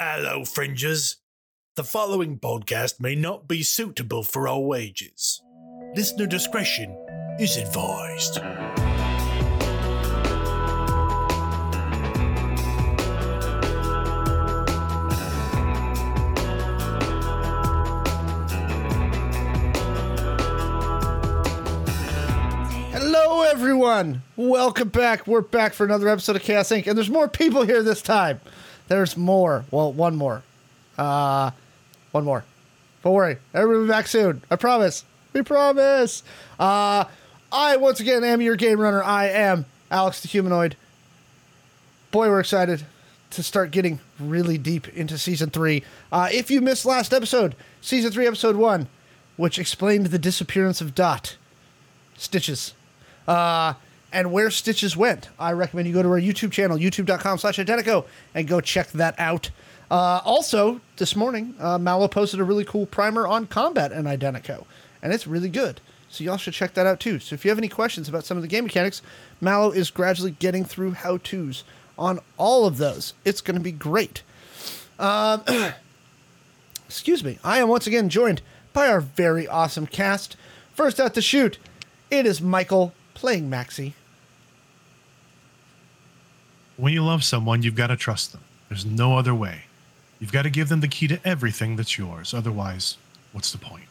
Hello, fringers. The following podcast may not be suitable for all ages. Listener discretion is advised. Hello, everyone. Welcome back. We're back for another episode of Chaos Inc. And there's more people here this time. There's more. Well, one more. Uh, one more. Don't worry. Everybody will be back soon. I promise. We promise. Uh, I, once again, am your game runner. I am Alex the Humanoid. Boy, we're excited to start getting really deep into season three. Uh, if you missed last episode, season three, episode one, which explained the disappearance of Dot, Stitches, uh, and where Stitches went, I recommend you go to our YouTube channel, youtube.com slash Identeco, and go check that out. Uh, also, this morning, uh, Mallo posted a really cool primer on combat in Identeco, and it's really good. So y'all should check that out too. So if you have any questions about some of the game mechanics, Mallo is gradually getting through how-tos on all of those. It's going to be great. Um, excuse me. I am once again joined by our very awesome cast. First out to shoot, it is Michael playing Maxi. When you love someone, you've got to trust them. There's no other way. You've got to give them the key to everything that's yours. Otherwise, what's the point?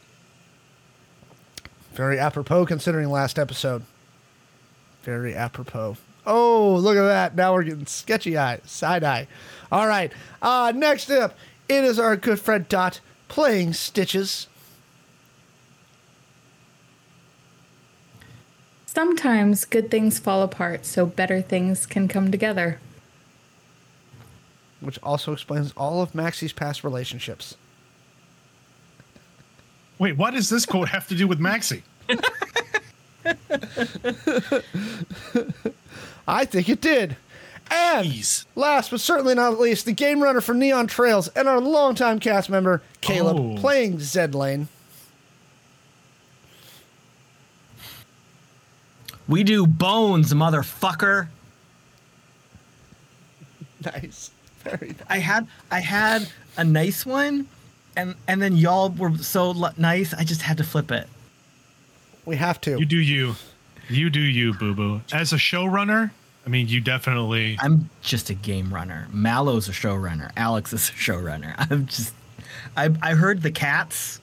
Very apropos considering last episode. Very apropos. Oh, look at that. Now we're getting sketchy eye, side eye. All right. Uh, next up, it is our good friend Dot playing Stitches. Sometimes good things fall apart so better things can come together. which also explains all of Maxi's past relationships. Wait, what does this quote have to do with Maxi? I think it did. And Jeez. last but certainly not least, the game runner for Neon Trails and our longtime cast member, Caleb, Oh. playing Zed Lane. We do bones, motherfucker. Nice. Very nice. I had I had a nice one, and and then y'all were so l- nice. I just had to flip it. We have to. You do you. You do you, boo boo. As a showrunner, I mean, you definitely. I'm just a game runner. Mallo's a showrunner. Alex is a showrunner. I'm just. I I heard the cats.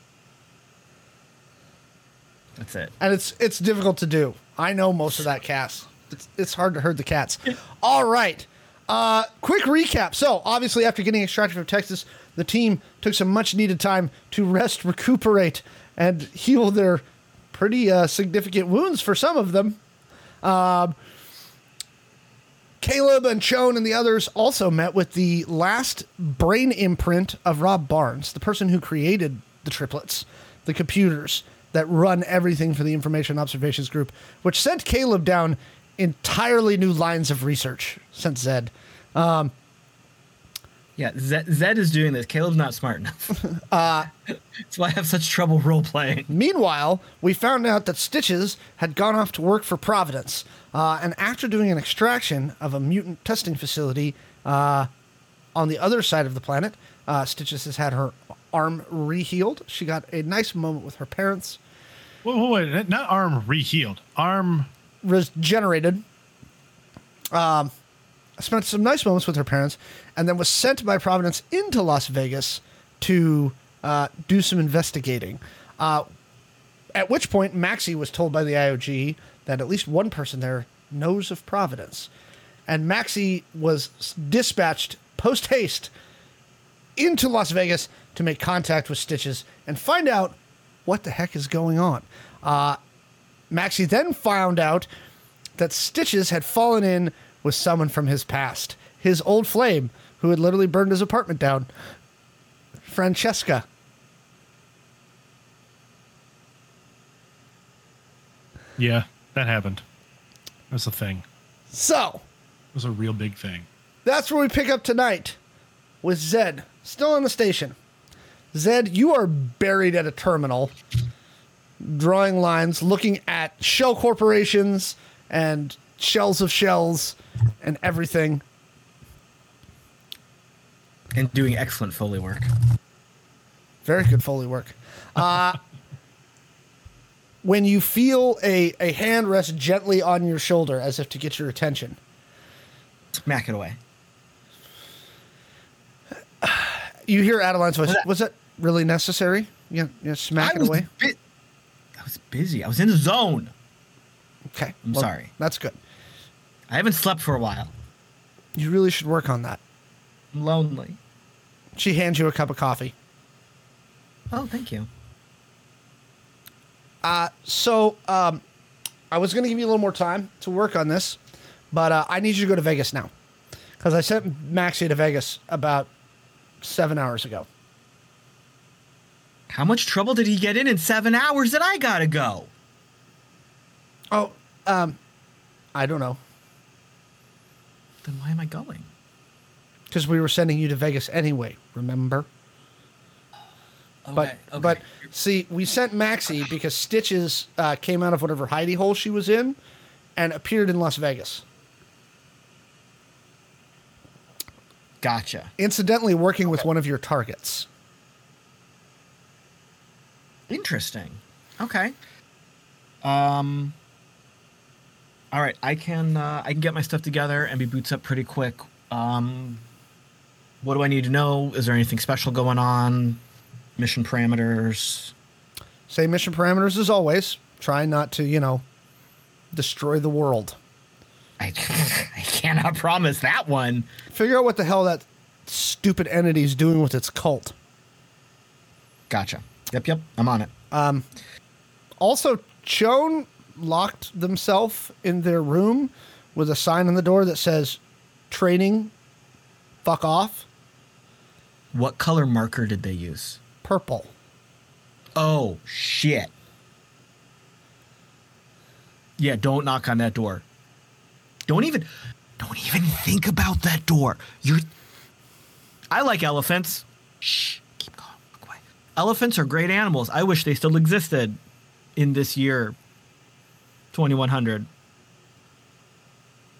That's it. and it's it's difficult to do. I know most of that cast. It's, it's hard to herd the cats. All right. Uh, quick recap. So, obviously, after getting extracted from Texas, the team took some much needed time to rest, recuperate, and heal their pretty uh, significant wounds for some of them. Um, Caleb and Chone and the others also met with the last brain imprint of Rob Barnes, the person who created the triplets, the computers that run everything for the Information Observations Group, which sent Caleb down entirely new lines of research, since Zed. Yeah, Zed, Zed is doing this. Caleb's not smart enough. uh, That's why I have such trouble role playing. Meanwhile, we found out that Stitches had gone off to work for Providence, uh, and after doing an extraction of a mutant testing facility uh, on the other side of the planet, uh, Stitches has had her arm rehealed. She got a nice moment with her parents, Whoa, whoa, wait, not arm rehealed. Arm. regenerated. Um, spent some nice moments with her parents, and then was sent by Providence into Las Vegas to uh, do some investigating. Uh, at which point, Maxi was told by the IOG that at least one person there knows of Providence, and Maxie was dispatched post haste into Las Vegas to make contact with Stitches and find out what the heck is going on. Uh, Maxi then found out that Stitches had fallen in with someone from his past, his old flame, who had literally burned his apartment down, Francesca. Yeah, that happened. That's a thing. So It was a real big thing. that's where we pick up tonight with Zed, still on the station. Zed, you are buried at a terminal, drawing lines, looking at shell corporations and shells of shells and everything. And doing excellent Foley work. Very good Foley work. Uh, when you feel a, a hand rest gently on your shoulder as if to get your attention, Smack it away. you hear Adeline's voice. Was that really necessary? Yeah, yeah smack I it away. bu- I was busy. I was in the zone. Okay. I'm sorry. That's good. I haven't slept for a while. You really should work on that. I'm lonely. She hands you a cup of coffee. Oh, thank you. Uh, so um, I was going to give you a little more time to work on this, but uh, I need you to go to Vegas now because I sent Maxi to Vegas about seven hours ago. How much trouble did he get in in seven hours that I gotta go? Oh, um, I don't know Then why am I going? because we were sending you to Vegas anyway. Remember? But but see, we sent Maxi because Stitches uh, came out of whatever hidey hole she was in and appeared in Las Vegas. gotcha. Incidentally, working with one of your targets. Interesting. Okay. Um. All right, I can uh, I can get my stuff together and be boots up pretty quick. Um, what do I need to know? Is there anything special going on? Mission parameters. Same mission parameters as always. Try not to, you know, destroy the world. I I cannot promise that one. Figure out what the hell that stupid entity is doing with its cult. Gotcha. Yep, yep. I'm on it. Um, also, Chone locked themselves in their room with a sign on the door that says training fuck off What color marker did they use? purple. Oh shit. Yeah, don't knock on that door. Don't even don't even think about that door. You're I like elephants. Shh, keep calm, quiet. Elephants are great animals. I wish they still existed in this year 2100.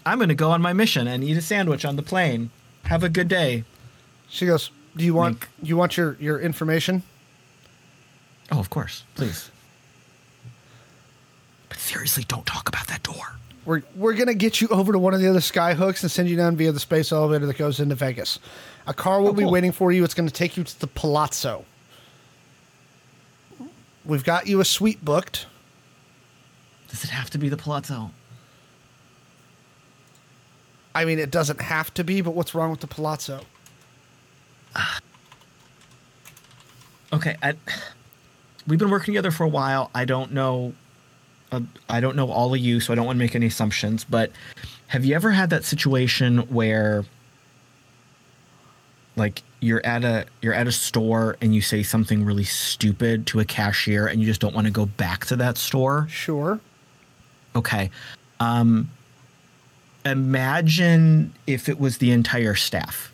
I'm going to go on my mission and eat a sandwich on the plane. Have a good day. She goes, "Do you want you want your your information?" Oh, of course. Please. But seriously, don't talk about that door. We're we're gonna get you over to one of the other skyhooks and send you down via the space elevator that goes into Vegas. A car will Oh, be waiting for you. It's gonna take you to the Palazzo. We've got you a suite booked. Does it have to be the Palazzo? I mean, it doesn't have to be, but what's wrong with the Palazzo? Okay, I, we've been working together for a while. I don't know, uh, I don't know all of you, so I don't want to make any assumptions. But have you ever had that situation where, like, you're at a you're at a store and you say something really stupid to a cashier and you just don't want to go back to that store? Sure. Okay. Um, imagine if it was the entire staff.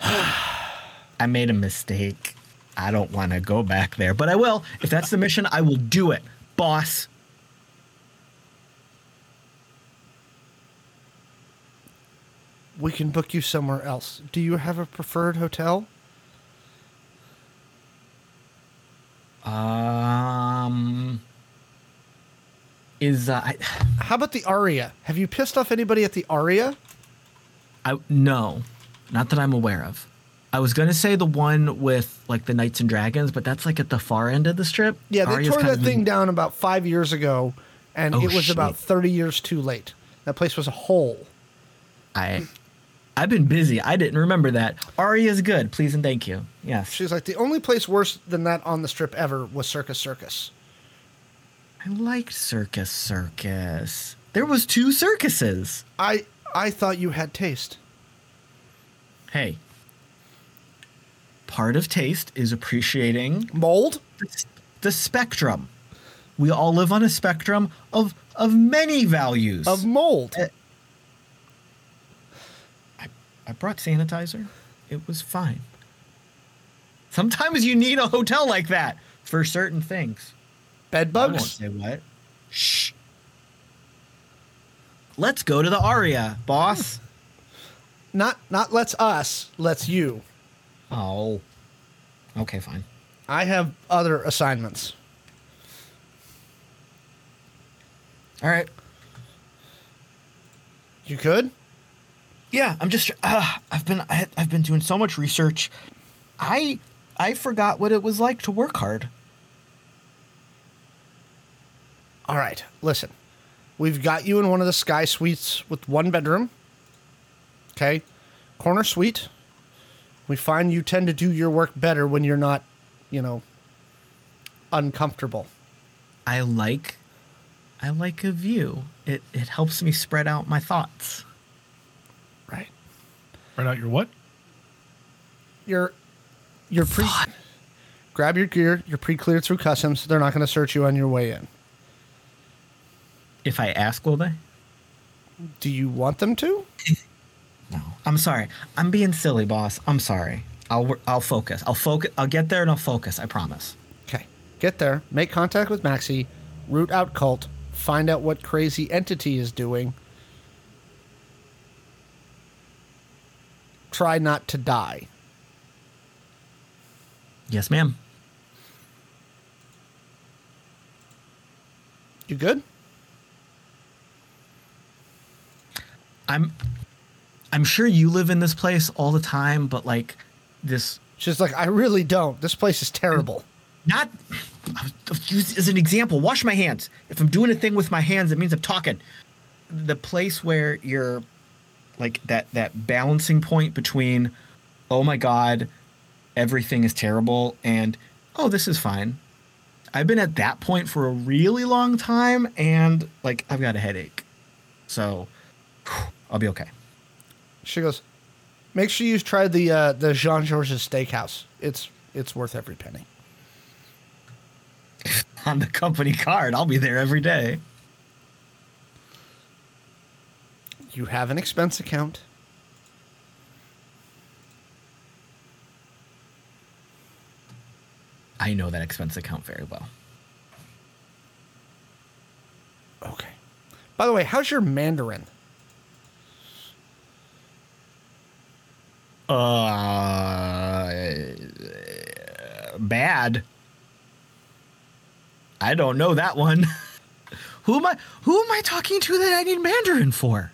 I made a mistake. I don't want to go back there, but I will. If that's the mission, I will do it, boss. We can book you somewhere else. Do you have a preferred hotel? Um, is uh, I, How about the Aria? Have you pissed off anybody at the Aria? I no, not that I'm aware of. I was gonna say the one with like the Knights and Dragons, but that's like at the far end of the strip. Yeah, they Aria's tore that thing in- down about five years ago, and Oh, it was shit. about 30 years too late. That place was a hole. I, I've been busy. I didn't remember that. Aria's good. Please and thank you. Yes, She's like, the only place worse than that on the strip ever was Circus Circus. I liked Circus Circus. There was two circuses. I I thought you had taste. Hey, part of taste is appreciating Mold? the- spectrum. We all live on a spectrum of of many values. Of mold. Uh, I brought sanitizer. It was fine. Sometimes you need a hotel like that for certain things. Bed I won't bugs? say what. Shh. let's go to the Aria, boss. Hmm. Not not let's us, let's you. oh. Okay, fine. I have other assignments. All right. You could? Yeah, I'm just. Uh, I've been. I, I've been doing so much research. I I forgot what it was like to work hard. All right, listen. We've got you in one of the sky suites with one bedroom. Okay? Corner suite. We find you tend to do your work better when you're not, you know, uncomfortable. I like. I like a view. It it helps me spread out my thoughts. Right. Right out your what? Your your you're pre grab your gear, you're pre-cleared through customs. They're not going to search you on your way in. If I ask, will they? Do you want them to? No. I'm sorry. I'm being silly, boss. I'm sorry. I'll wor- I'll focus. I'll focus. I'll get there and I'll focus. I promise. Okay. Get there, make contact with Maxi, root out cult, find out what crazy entity is doing. Try not to die. Yes, ma'am. You good? I'm. I'm sure you live in this place all the time, but like this She's like, I really don't. This place is terrible. not use as an example wash my hands if i'm doing a thing with my hands it means i'm talking the place where you're like that that balancing point between oh my god everything is terrible and oh this is fine. I've been at that point for a really long time and like i've got a headache. So i'll be okay. She goes, make sure you try the uh, the Jean Georges Steakhouse. It's it's worth every penny. on the company card. I'll be there every day You have an expense account. i know that expense account very well Okay. By the way, how's your Mandarin? Uh, bad. I don't know that one. who am I? Who am I talking to that I need Mandarin for?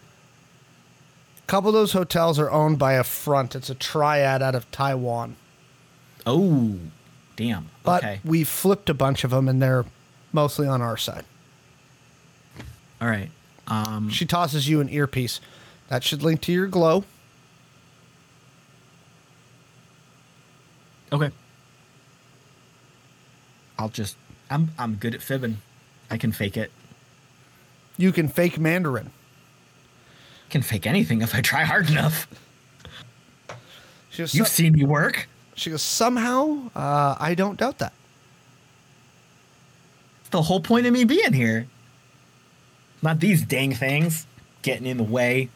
A couple of those hotels are owned by a front. It's a triad out of Taiwan. Oh, damn. But okay. we flipped a bunch of them, and they're mostly on our side. All right. Um, She tosses you an earpiece. That should link to your glow. okay. I'll just. I'm I'm good at fibbing. I can fake it. You can fake Mandarin. Can fake anything if I try hard enough. She goes, You've "So- seen me work. she goes somehow, uh, I don't doubt that. It's the whole point of me being here. Not these dang things getting in the way.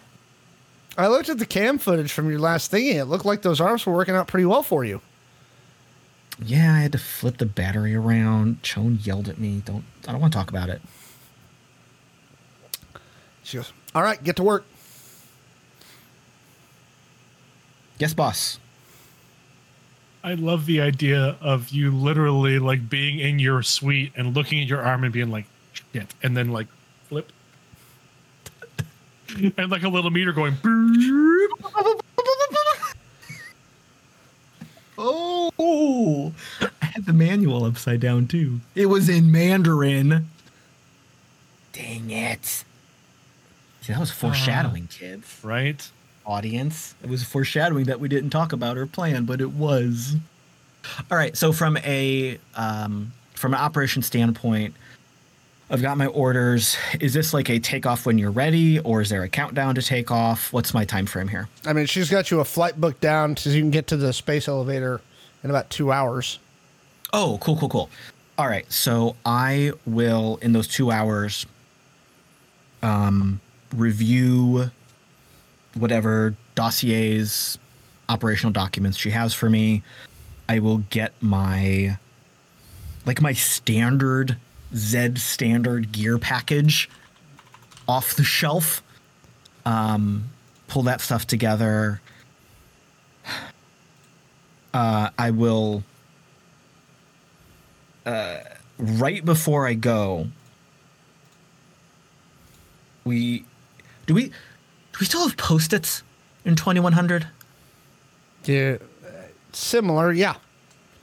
I looked at the cam footage from your last thingy. It looked like those arms were working out pretty well for you. Yeah, I had to flip the battery around. Chone yelled at me. Don't I don't want to talk about it. She goes, All right, get to work. Yes, boss. I love the idea of you literally like being in your suite and looking at your arm and being like, shit, and then like flip. and like a little meter going. Oh, I had the manual upside down too. It was in Mandarin. Dang it. See, that was foreshadowing, uh, kids. Right? Audience. It was foreshadowing that we didn't talk about or plan, but it was. All right. So from a um, from an operation standpoint, I've got my orders. Is this like a takeoff when you're ready, or is there a countdown to take off? What's my time frame here? I mean, she's got you a flight booked down so you can get to the space elevator in about two hours. Oh, cool, cool, cool. All right, so I will in those two hours um, review whatever dossiers, operational documents she has for me. I will get my like my standard Z standard gear package off the shelf um, pull that stuff together. Uh, I will. Uh, right before I go, we do we we still have post-its in 2100? Yeah, similar, yeah.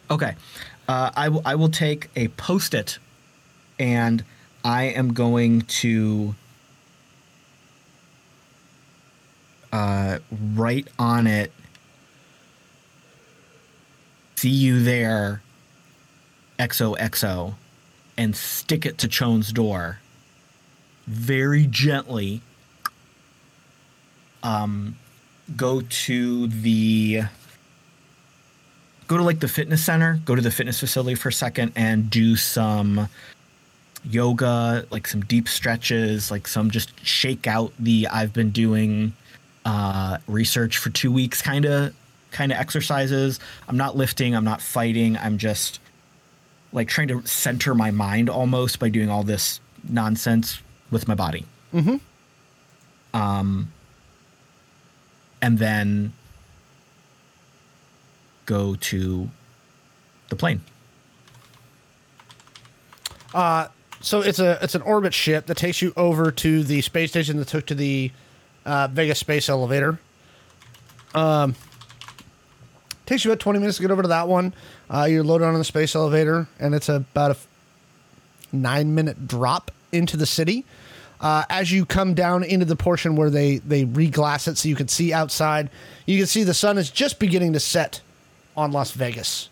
Okay. Uh, I will I will take a post-it and I am going to uh, write on it see you there XOXO and stick it to Chone's door very gently um go to the go to like the fitness center, go to the fitness facility for a second and do some yoga, like some deep stretches, like some just shake out the I've been doing uh, research for two weeks kind of kind of exercises. I'm not lifting, I'm not fighting, I'm just like trying to center my mind almost by doing all this nonsense with my body. Mm-hmm. Um, and then go to the plane. So it's a it's an orbit ship that takes you over to the space station that took to the uh, Vegas space elevator. Um, takes you about twenty minutes to get over to that one. Uh, you're loaded on the space elevator, and it's about a nine minute drop into the city. Uh, as you come down into the portion where they they reglass it so you can see outside, you can see the sun is just beginning to set on Las Vegas.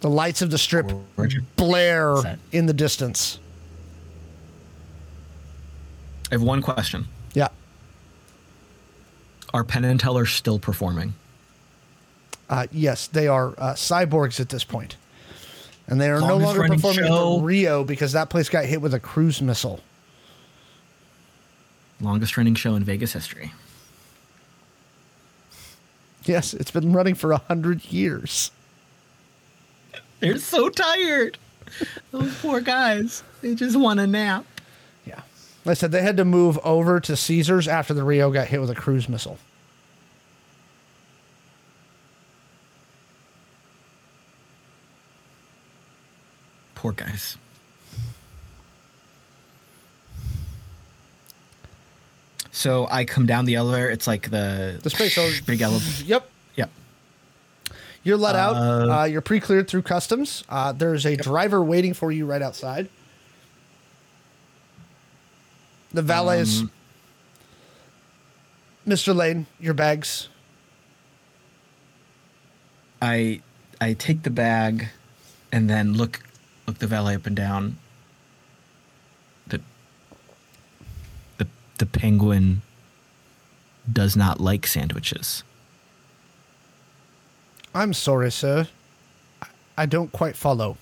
The lights of the strip Roger. blare Set. in the distance. I have one question. Yeah. Are Penn and Teller still performing? Uh, yes, they are uh, cyborgs at this point. And they are no longer performing at show. the Rio because that place got hit with a cruise missile. Longest running show in Vegas history. Yes, it's been running for a hundred years. They're so tired. Those poor guys. They just want a nap. Yeah. Like I said they had to move over to Caesars after the Rio got hit with a cruise missile. Poor guys. So I come down the elevator. It's like the The space elevator- big elevator. Yep. Yep. You're let out. Uh, you're pre-cleared through customs. Uh, there's a driver waiting for you right outside. The valet is Mr. Lane. Your bags. I I take the bag and then look look the valet up and down. The the the penguin does not like sandwiches. I'm sorry, sir. I- I don't quite follow.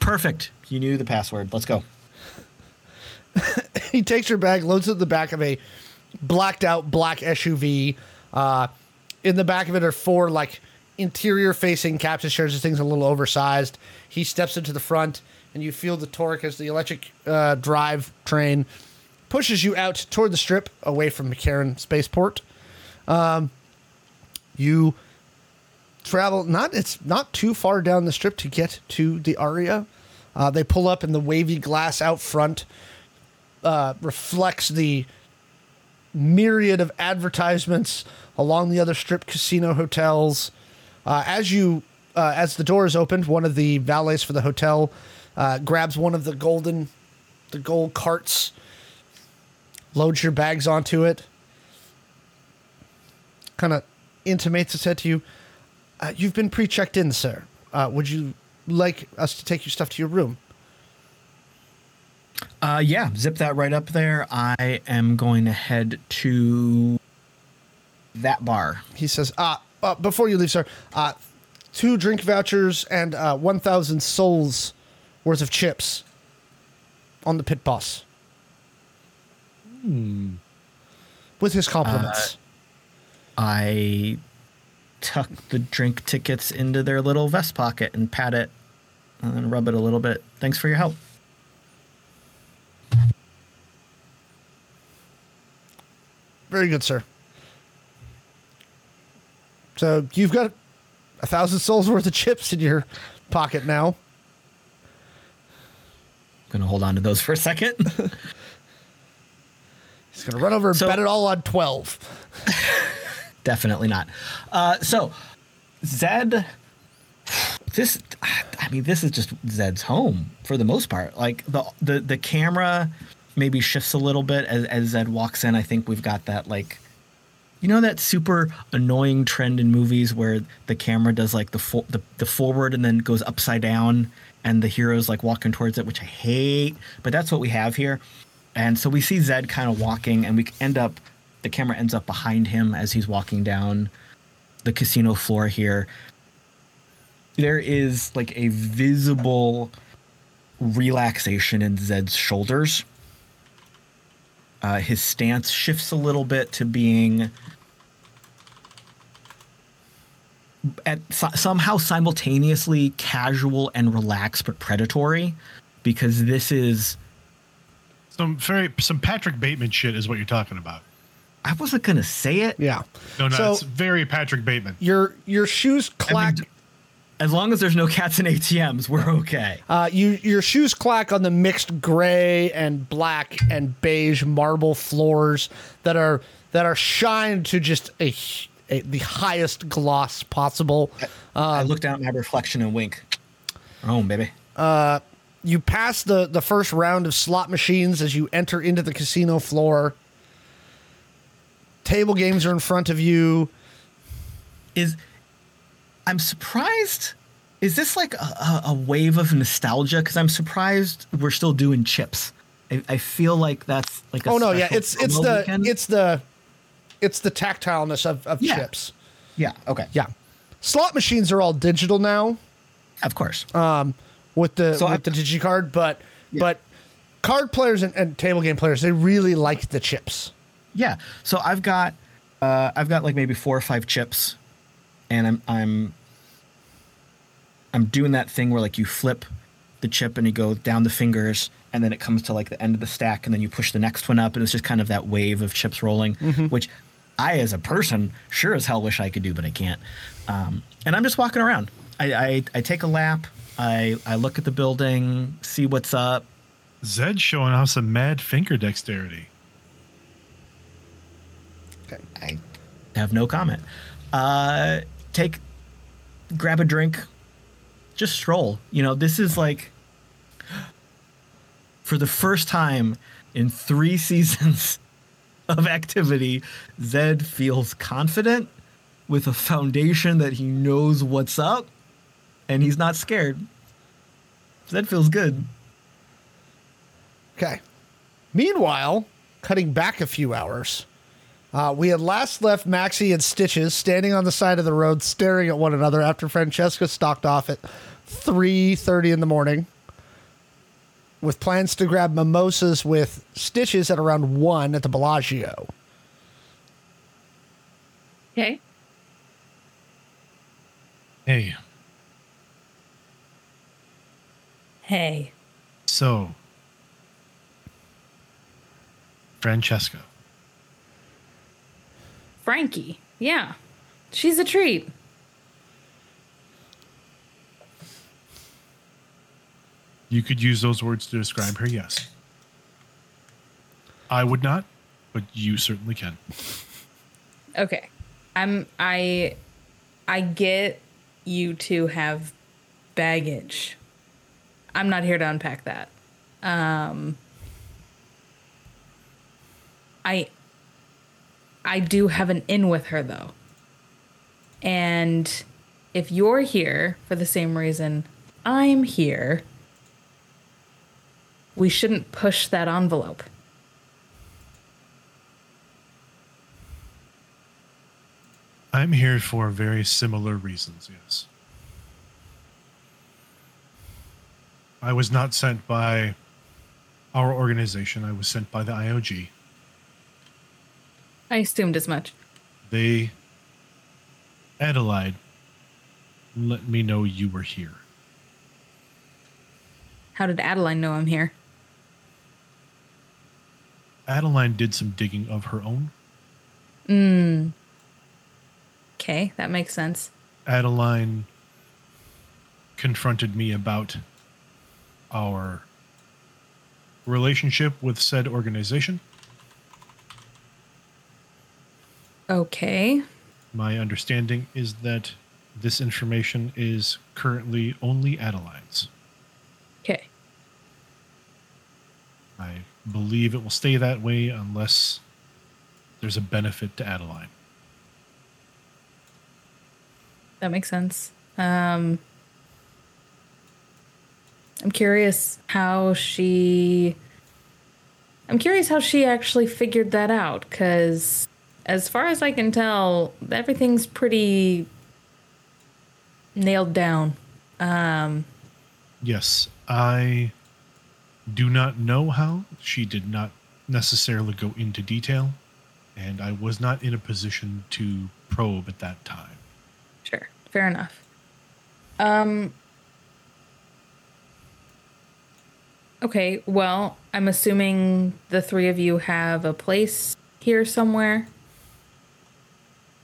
Perfect. You knew the password. Let's go. he takes your bag, loads it in the back of a blacked out black SUV. Uh, in the back of it are four like interior facing captain shares This thing's a little oversized. He steps into the front, and you feel the torque as the electric uh, drive train pushes you out toward the strip away from McCarran Spaceport. Um, you travel not it's not too far down the strip to get to the aria. Uh, they pull up, and the wavy glass out front uh, reflects the myriad of advertisements along the other strip casino hotels. Uh, as you, uh, as the door is opened, one of the valets for the hotel uh, grabs one of the golden, the gold carts, loads your bags onto it, kind of intimates it said to you, uh, "You've been pre-checked in, sir. Uh, would you like us to take your stuff to your room?" Uh, yeah, zip that right up there. I am going to head to that bar. he says, uh, uh, before you leave, sir, uh, two drink vouchers and uh, 1,000 souls worth of chips on the pit boss. With his compliments. I tuck the drink tickets into their little vest pocket and pat it and rub it a little bit. Thanks for your help. Very good, sir. So you've got a thousand souls worth of chips in your pocket now. gonna hold on to those for a second. He's gonna run over and So- bet it all on twelve. Definitely not. Uh, so, Zed, this, I mean, this is just Zed's home for the most part. Like the the the camera maybe shifts a little bit as as Zed walks in. I think we've got that like, you know, that super annoying trend in movies where the camera does like the fo- the, the forward and then goes upside down, and the hero's like walking towards it, which I hate. But that's what we have here. And so we see Zed kind of walking, and we end up, the camera ends up behind him as he's walking down the casino floor here. There is like a visible relaxation in Zed's shoulders. Uh, his stance shifts a little bit to being at so- somehow simultaneously casual and relaxed but predatory because this is Some very some Patrick Bateman shit is what you're talking about. I wasn't gonna say it. Yeah. No, no, So it's very Patrick Bateman. your your shoes clack. As long as there's no cats and ATMs, we're okay. Uh, you your shoes clack on the mixed gray and black and beige marble floors that are that are shined to just a, a the highest gloss possible. I look down at my reflection and wink. Oh, baby. Uh, you pass the the first round of slot machines as you enter into the casino floor. Table games are in front of you. Is I'm surprised. Is this like a, a, a wave of nostalgia? Because I'm surprised we're still doing chips. I, I feel like that's like. A Oh no, yeah, it's it's the weekend. it's the it's the tactileness of, of Yeah. chips. yeah. Okay. Yeah. Slot machines are all digital now. Of course. with the So with I- the digicard, but but card players and, and table game players they really like the chips. Yeah. So I've got uh, I've got like maybe four or five chips, and I'm I'm I'm doing that thing where like you flip the chip and you go down the fingers, and then it comes to like the end of the stack, and then you push the next one up, and it's just kind of that wave of chips rolling, which I as a person sure as hell wish I could do, but I can't. Um, and I'm just walking around. I, I I take a lap. I I look at the building, see what's up. Zed showing off some mad finger dexterity. Okay. I have no comment. Uh, take, grab a drink, just stroll. You know, this is like, for the first time in three seasons of activity, Zed feels confident with a foundation that he knows what's up and he's not scared. Zed feels good. Okay. Meanwhile, cutting back a few hours, uh, we had last left Maxi and Stitches standing on the side of the road, staring at one another after Francesca stalked off at three thirty in the morning, with plans to grab mimosas with Stitches at around one at the Bellagio. Okay. Hey, Hey. so Francesca, Frankie. Yeah. She's a treat. You could use those words to describe her. Yes, I would not, but you certainly can. Okay. I'm I I get you to have baggage. I'm not here to unpack that. Um I I do have an in with her though. And if you're here for the same reason I'm here, we shouldn't push that envelope. I'm here for very similar reasons. Yes, I was not sent by our organization. I was sent by the IOG. I assumed as much. They, Adelaide, let me know you were here. How did Adeline know I'm here? Adeline did some digging of her own. Okay, that makes sense. Adeline confronted me about our relationship with said organization. Okay. My understanding is that this information is currently only Adeline's. Okay. I believe it will stay that way unless there's a benefit to Adeline. That makes sense. Um, I'm curious how she. I'm curious how she actually figured that out, because as far as I can tell, everything's pretty nailed down. Yes, I do not know how. She did not necessarily go into detail, and I was not in a position to probe at that time. Sure, fair enough. Um. Okay, well, I'm assuming the three of you have a place here somewhere.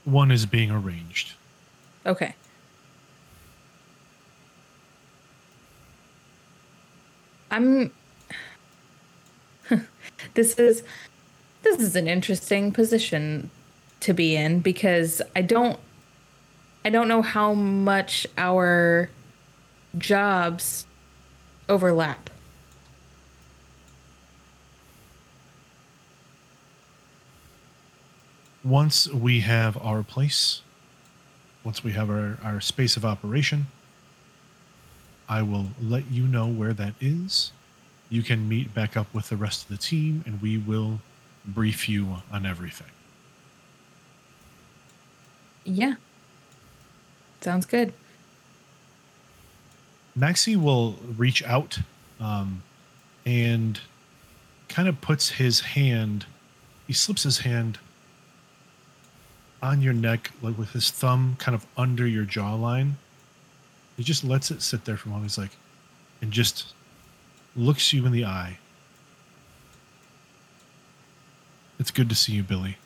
One is being arranged. Okay. I'm This is this is an interesting position to be in because I don't I don't know how much our jobs overlap. Once we have our place, once we have our, our space of operation, I will let you know where that is. You can meet back up with the rest of the team, and we will brief you on everything. Yeah. Sounds good. Maxi will reach out um, and kind of puts his hand, he slips his hand on your neck, like with his thumb kind of under your jawline. He just lets it sit there for a moment. He's like, and just looks you in the eye. It's good to see you, Billy.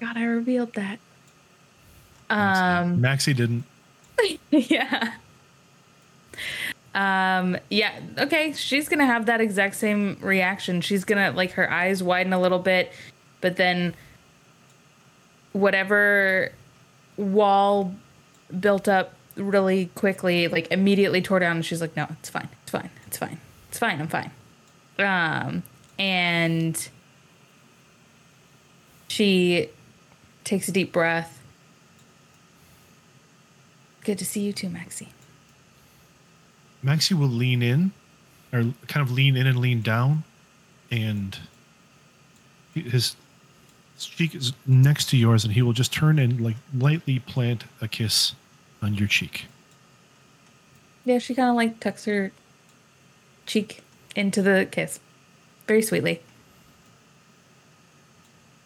God, I revealed that. Um Maxi didn't. yeah. Um yeah, okay, she's going to have that exact same reaction. She's going to like her eyes widen a little bit, but then whatever wall built up really quickly like immediately tore down and she's like, "No, it's fine. It's fine. It's fine. It's fine. I'm fine." Um and she takes a deep breath. Good to see you too, Maxi. Maxi will lean in, or kind of lean in and lean down, and his cheek is next to yours, and he will just turn and like lightly plant a kiss on your cheek. Yeah, she kind of like tucks her cheek into the kiss very sweetly.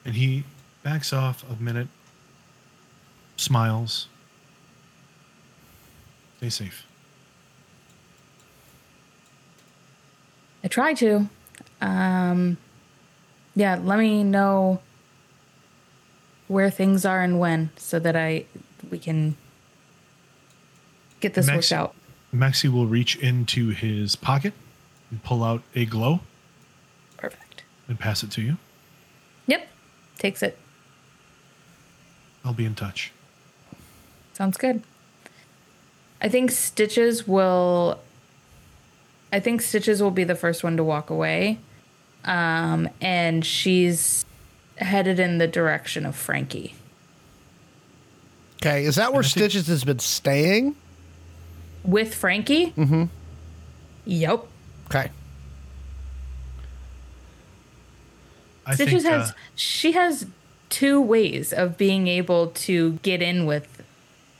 And he backs off a minute, smiles. Stay safe. I try to. Um, yeah, let me know where things are and when so that I we can get this Max- worked out. Maxi will reach into his pocket and pull out a glow Perfect. and pass it to you. Yep. Takes it. I'll be in touch. Sounds good. I think Stitches will. I think Stitches will be the first one to walk away. Um, and she's headed in the direction of Frankie. Okay, is that where Stitches has been staying? With Frankie? Mm-hmm. Yep. Okay. I Stitches think, has uh, she has two ways of being able to get in with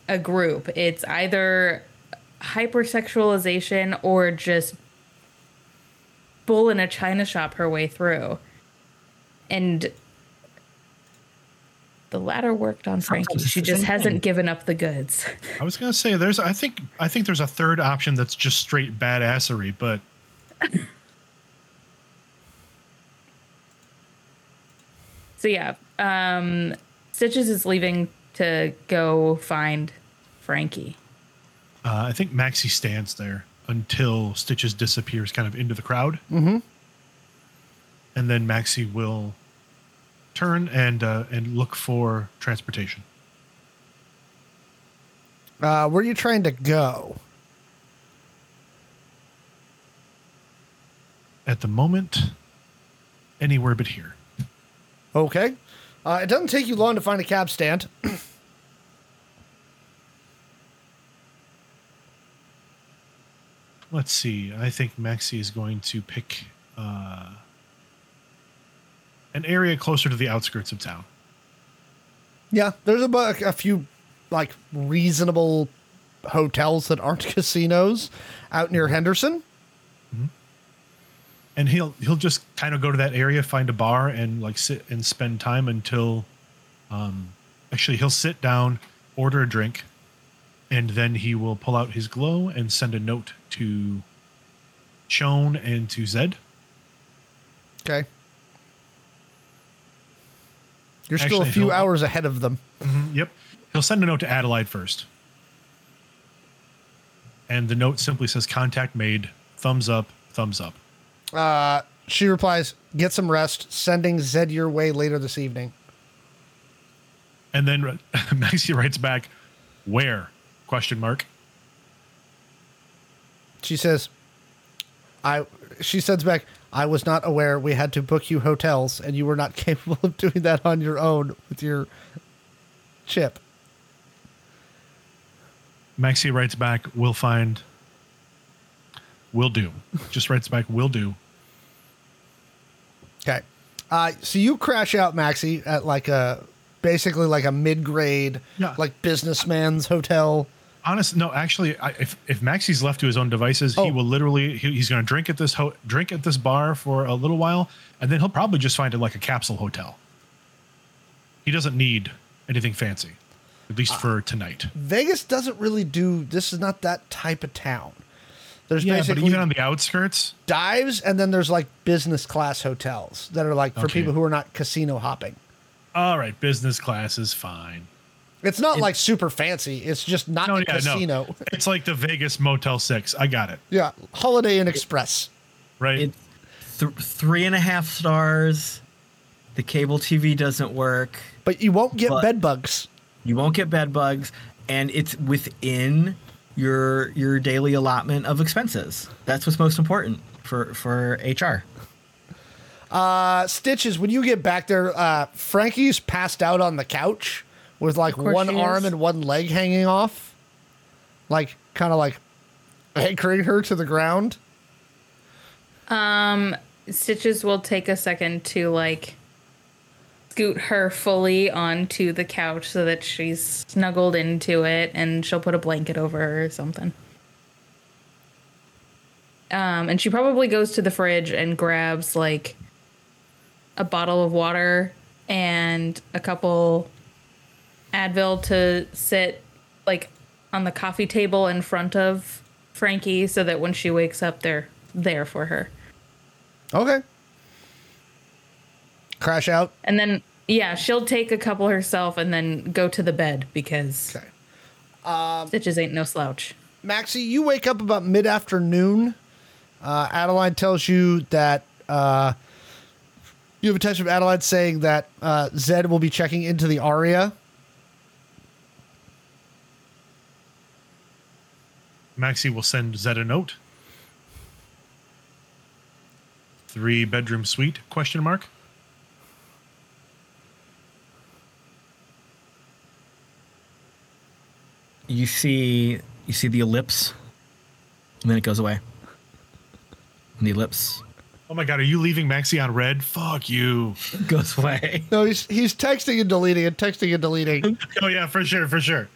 a group. It's either hypersexualization or just bull in a china shop her way through. And the latter worked on Frankie. Sometimes She just hasn't thing. given up the goods. I was gonna say there's I think I think there's a third option that's just straight badassery, but So yeah, um, Stitches is leaving to go find Frankie. Uh, I think Maxi stands there until Stitches disappears kind of into the crowd. Mm-hmm. And then Maxi will turn and uh, and look for transportation. Uh, where are you trying to go? At the moment, anywhere but here. Okay. Uh, it doesn't take you long to find a cab stand. Let's see. I think Maxi is going to pick uh, an area closer to the outskirts of town. yeah, there's a, a few like reasonable hotels that aren't casinos out near Henderson. and he'll he'll just kind of go to that area find a bar and like sit and spend time until um actually he'll sit down order a drink and then he will pull out his glow and send a note to Chone and to Zed. Okay. You're still Actually, a few hours ahead of them. Yep. He'll send a note to Adelaide first. And the note simply says contact made, thumbs up, thumbs up. Uh, she replies, "Get some rest. Sending Zed your way later this evening." And then Maxi writes back, "Where?" question mark. She says, "I." She sends back, "I was not aware we had to book you hotels, and you were not capable of doing that on your own with your chip." Maxi writes back, "We'll find." We'll do. Just writes back, "We'll do." Okay. Uh, so you crash out, Maxi, at like a basically like a mid-grade, Yeah. like businessman's hotel. Honest, no. Actually, I, if if Maxi's left to his own devices, Oh. he will literally he, he's going to drink at this ho- drink at this bar for a little while, and then he'll probably just find it like a capsule hotel. He doesn't need anything fancy, at least Ah. for tonight. Vegas doesn't really do. This is not that type of town. There's Yeah, but basically even on the outskirts, dives, and then there's like business class hotels that are like for Okay. people who are not casino hopping. all right, business class is fine. It's not like super fancy. It's just not No, a yeah, casino. no, it's like the Vegas Motel Six. I got it Yeah, Holiday Inn Express. right. It th- three and a half stars. The cable TV doesn't work. But you won't get bed bugs. You won't get bed bugs, and it's within your your daily allotment of expenses. That's what's most important for for HR. Uh, Stitches, when you get back there, uh, Frankie's passed out on the couch with like one arm is. and one leg hanging off, like kind of like anchoring her to the ground. Um, Stitches will take a second to like scoot her fully onto the couch so that she's snuggled into it and she'll put a blanket over her or something. Um, and she probably goes to the fridge and grabs like a bottle of water and a couple Advil to sit like on the coffee table in front of Frankie so that when she wakes up, they're there for her. Okay. Crash out. And then, yeah, she'll take a couple herself and then go to the bed because Okay. Stitches ain't no slouch. Maxi, you wake up about mid afternoon. Uh, Adeline tells you that uh, you have a text from Adeline saying that uh, Zed will be checking into the Aria. Maxi will send Zed a note. Three bedroom suite? Question mark. You see you see the ellipse, and then it goes away. And the ellipse Oh my god, are you leaving Maxi on red? Fuck you. goes away. No, he's he's texting and deleting and texting and deleting. Oh yeah, for sure, for sure.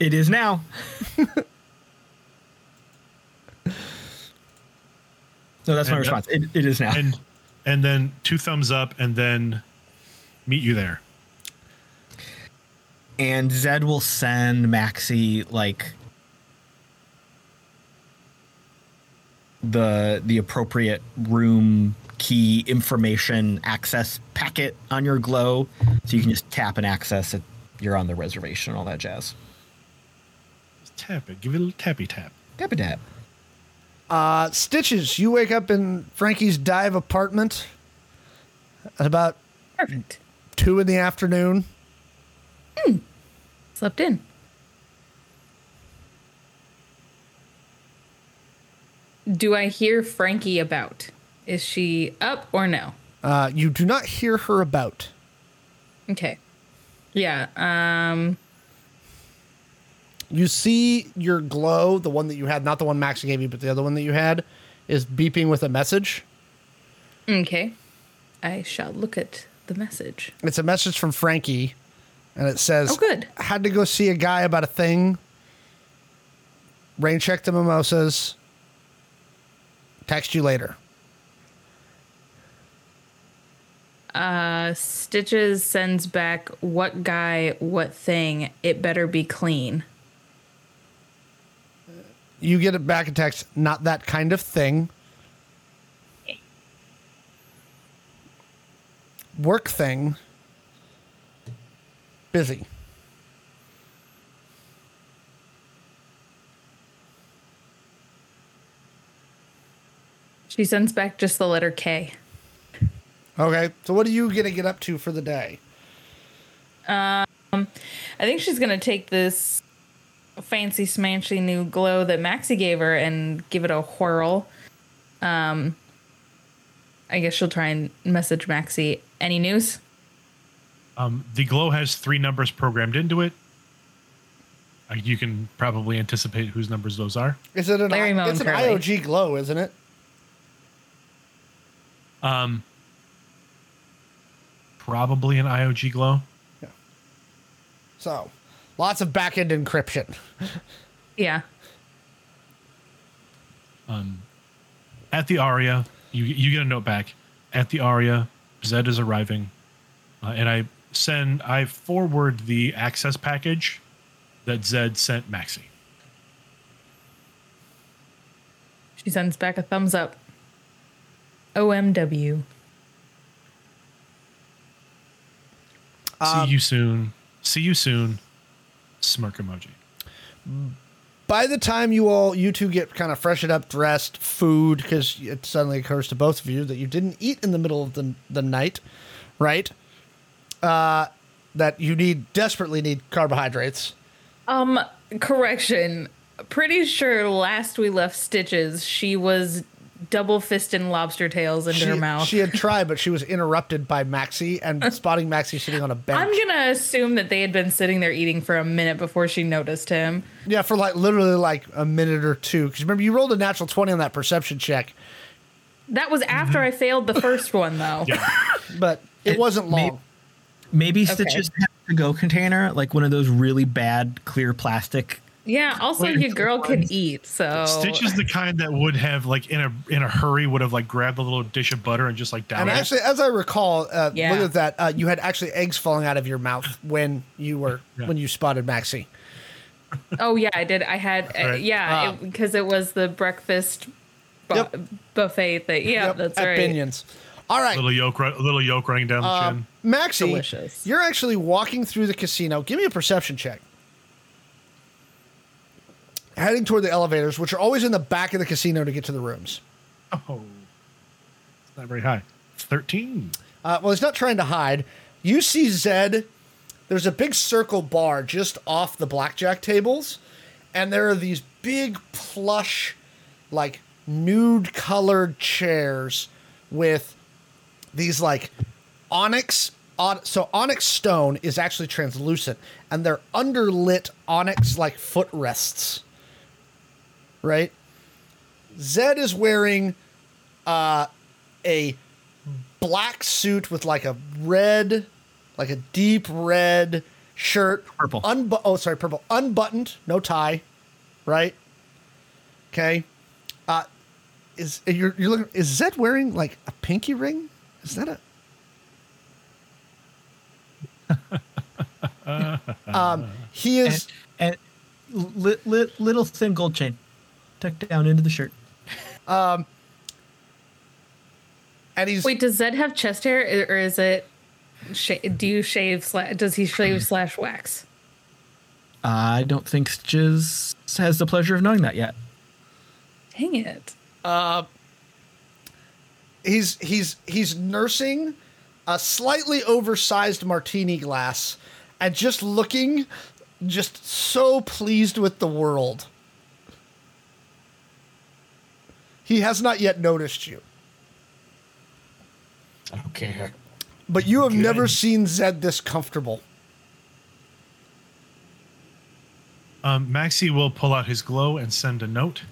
It is now. no, that's my And, uh, response. It, it is now. And and then two thumbs up and then meet you there. and Zed will send Maxi like the the appropriate room key information access packet on your glow, so you can just tap and access it. You're on the reservation and all that jazz. Just tap it. Give it a little tappy tap. Tap a tap. Uh, Stitches, you wake up in Frankie's dive apartment at about Perfect. two in the afternoon. Hmm. Slept in. Do I hear Frankie about? Is she up or no? Uh, you do not hear her about. Okay. Yeah. Um. You see your glow, the one that you had, not the one Max gave you, but the other one that you had, is beeping with a message. Okay. I shall look at the message. It's a message from Frankie, and it says, Oh, good. Had to go see a guy about a thing. Rain check the mimosas. Text you later. Uh, Stitches sends back what guy, what thing. It better be clean. You get it back in text, not that kind of thing. Work thing. Busy. She sends back just the letter K. Okay, so what are you gonna get up to for the day? Um, I think she's gonna take this fancy smanchy new glow that Maxi gave her and give it a whirl. Um, I guess she'll try and message Maxi. Any news? Um, the glow has three numbers programmed into it. Uh, you can probably anticipate whose numbers those are. Is it an Larry Moan it's an Curly. IOG glow, isn't it? Um, probably an IOG glow. Yeah. So, lots of back end encryption. Yeah. Um, At the Aria, you you get a note back. At the Aria, Zed is arriving, uh, and I send I forward the access package that Zed sent Maxi. She sends back a thumbs up. OMW. See you soon. See you soon. Smirk emoji. By the time you all, you two get kind of freshened up, dressed, food, because it suddenly occurs to both of you that you didn't eat in the middle of the, the night, right? Uh, that you need, desperately need carbohydrates. Um, correction. Pretty sure last we left Stitches, she was double fisting lobster tails into She, her mouth. she had tried, but she was interrupted by Maxi and spotting Maxi sitting on a bench. I'm gonna assume that they had been sitting there eating for a minute before she noticed him. Yeah, for like literally like a minute or two. Because remember, you rolled a natural 20 on that perception check, That was mm-hmm. after I failed the first one, though. Yeah. but it, It wasn't may- long. Maybe Okay. Stitches has a go container, like one of those really bad clear plastic. Yeah. Also, Wait, your girl can eat, so Stitch is the kind that would have like in a in a hurry would have like grabbed a little dish of butter and just like down And it. actually, as I recall, uh, Yeah. look at that. Uh, you had actually eggs falling out of your mouth when you were Yeah. when you spotted Maxi. Oh yeah, I did. I had uh, Right. yeah, Ah. because it, was the breakfast bu- Yep. buffet thing. Yeah, Yep, that's at right. Binion's. All right, little yolk, ru- little yolk running down the Uh, chin. Maxi, Delicious. you're actually walking through the casino. Give me a perception check. Heading toward the elevators, which are always in the back of the casino to get to the rooms. Oh, it's not very high. Thirteen. Uh, well, he's not trying to hide. You see Zed. There's a big circle bar just off the blackjack tables, and there are these big plush, like nude colored chairs with these like onyx. On, so onyx stone is actually translucent, and they're underlit onyx like footrests. Right. Zed is wearing uh, a black suit with like a red, like a deep red shirt. Purple. Unbu- oh, sorry, purple. Unbuttoned, no tie, right? Okay. Uh, is you're you're looking? Is Zed wearing like a pinky ring? Is that a? um, he is. And, and li, li, little thin gold chain tucked down into the shirt. Um, and he's Wait, does Zed have chest hair, or is it? Sh- do you shave? Sla- does he shave slash wax? I don't think Stitches has the pleasure of knowing that yet. Dang it! he's he's he's nursing a slightly oversized martini glass and just looking just so pleased with the world. He has not yet noticed you. Okay. But you have Good. never seen Zed this comfortable. Um, Maxi will pull out his glow and send a note.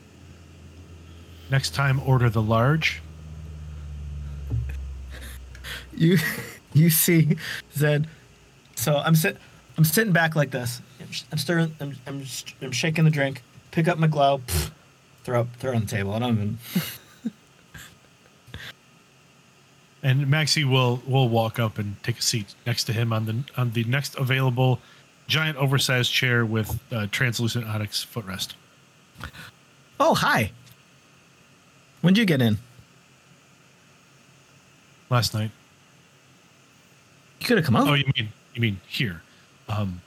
Next time, order the large. You you see Zed. So I'm sit I'm sitting back like this. I'm, I'm stirring. I'm, I'm I'm shaking the drink. Pick up my glow. pff, throw up. Throw it on the table. I don't even. And Maxi will will walk up and take a seat next to him on the on the next available giant oversized chair with uh, translucent onyx footrest. Oh hi. When'd you get in? Last night. You could have come over. Oh, you mean you mean here? Um,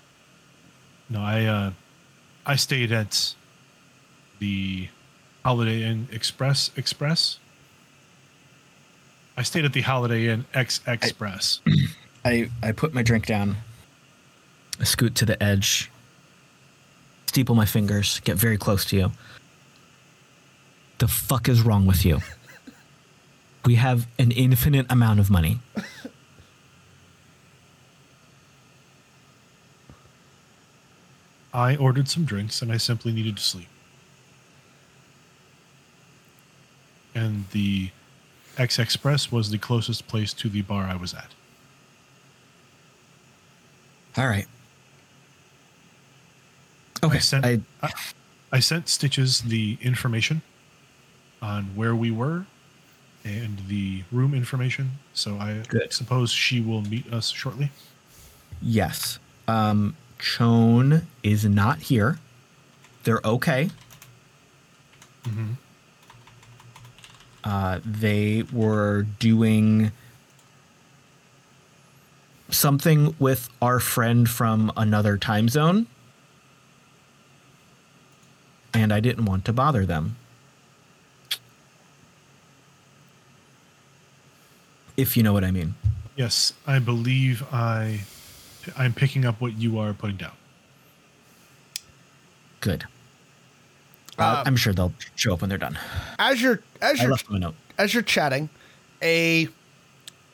no, I uh, I stayed at the Holiday Inn Express Express. I stayed at the Holiday Inn X Express. I I put my drink down. I scoot to the edge. Steeple my fingers. Get very close to you. The fuck is wrong with you? We have an infinite amount of money. I ordered some drinks and I simply needed to sleep. And the X Express was the closest place to the bar I was at. All right. Okay. I sent I, I, I sent Stitches the information on where we were and the room information. So I Good. suppose she will meet us shortly. yes. Um, Chone is not here. They're okay. Uh, they were doing something with our friend from another time zone. And I didn't want to bother them. If you know what I mean. Yes, I believe I I'm picking up what you are putting down. Good. Uh, I'm sure they'll show up when they're done. As you're as you're left them a note. as you're chatting, a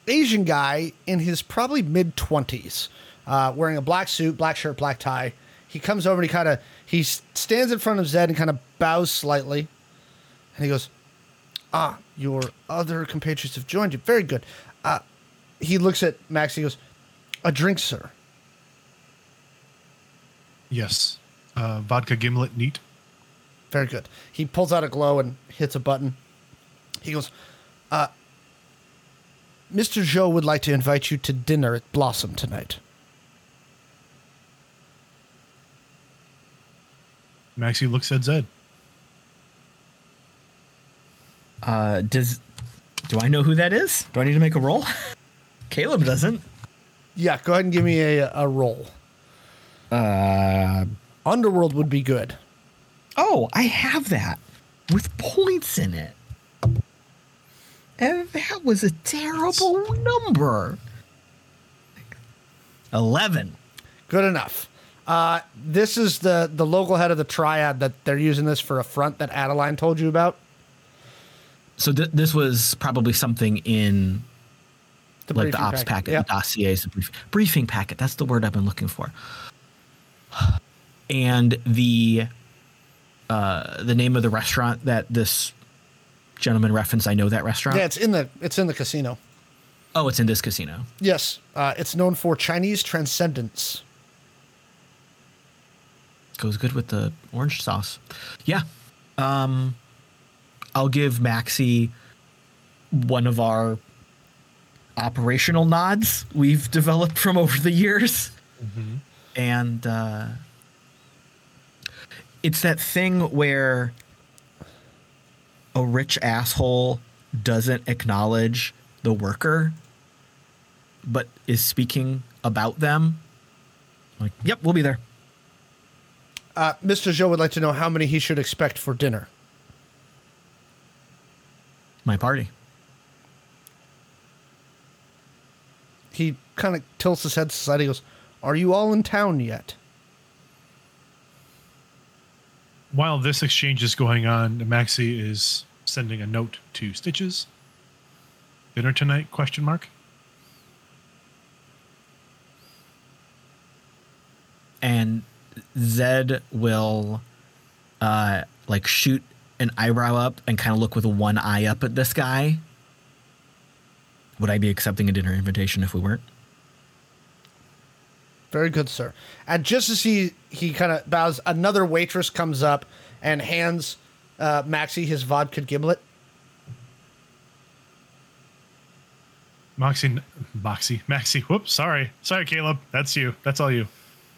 Asian guy in his probably mid twenties, uh, wearing a black suit, black shirt, black tie. He comes over and he kind of he stands in front of Zed and kind of bows slightly, and he goes, "Ah, your other compatriots have joined you. Very good." Uh, he looks at Max. He goes, "A drink, sir." Yes. Uh, vodka gimlet neat. Very good. He pulls out a glow and hits a button. He goes, uh, Mr. Zhou would like to invite you to dinner at Blossom tonight. Maxi looks at Zed. Uh, does do I know who that is? Do I need to make a roll? Caleb doesn't. Yeah, go ahead and give me a, a roll. Uh, Underworld would be good. Oh, I have that with points in it. And that was a terrible number. Eleven. Good enough. Uh, this is the, the local head of the triad that they're using this for a front that Adeline told you about. So th- this was probably something in The like the ops packet, Yep. the dossiers, the brief, briefing packet. That's the word I've been looking for. And the uh, the name of the restaurant that this gentleman referenced. I know that restaurant. Yeah, it's in the it's in the casino. Oh, it's in this casino. Yes, uh, it's known for Chinese transcendence. Goes good with the orange sauce. Yeah. Um, I'll give Maxi one of our operational nods we've developed from over the years. And uh, it's that thing where, a rich asshole doesn't acknowledge the worker, but is speaking about them, like, yep, we'll be there. Uh, Mr. Zhou would like to know how many he should expect for dinner. My party. He kind of tilts his head to the side. He goes, Are you all in town yet? While this exchange is going on, Maxi is sending a note to Stitches. Dinner tonight? Question mark. and Zed will uh like shoot an eyebrow up and kind of look with one eye up at this guy. Would I be accepting a dinner invitation if we weren't? Very good, sir. And just as he he kind of bows, another waitress comes up and hands uh, Maxi his vodka gimlet. Moxie, Moxie, Maxi. Whoops, sorry, sorry, Caleb. That's you. That's all you.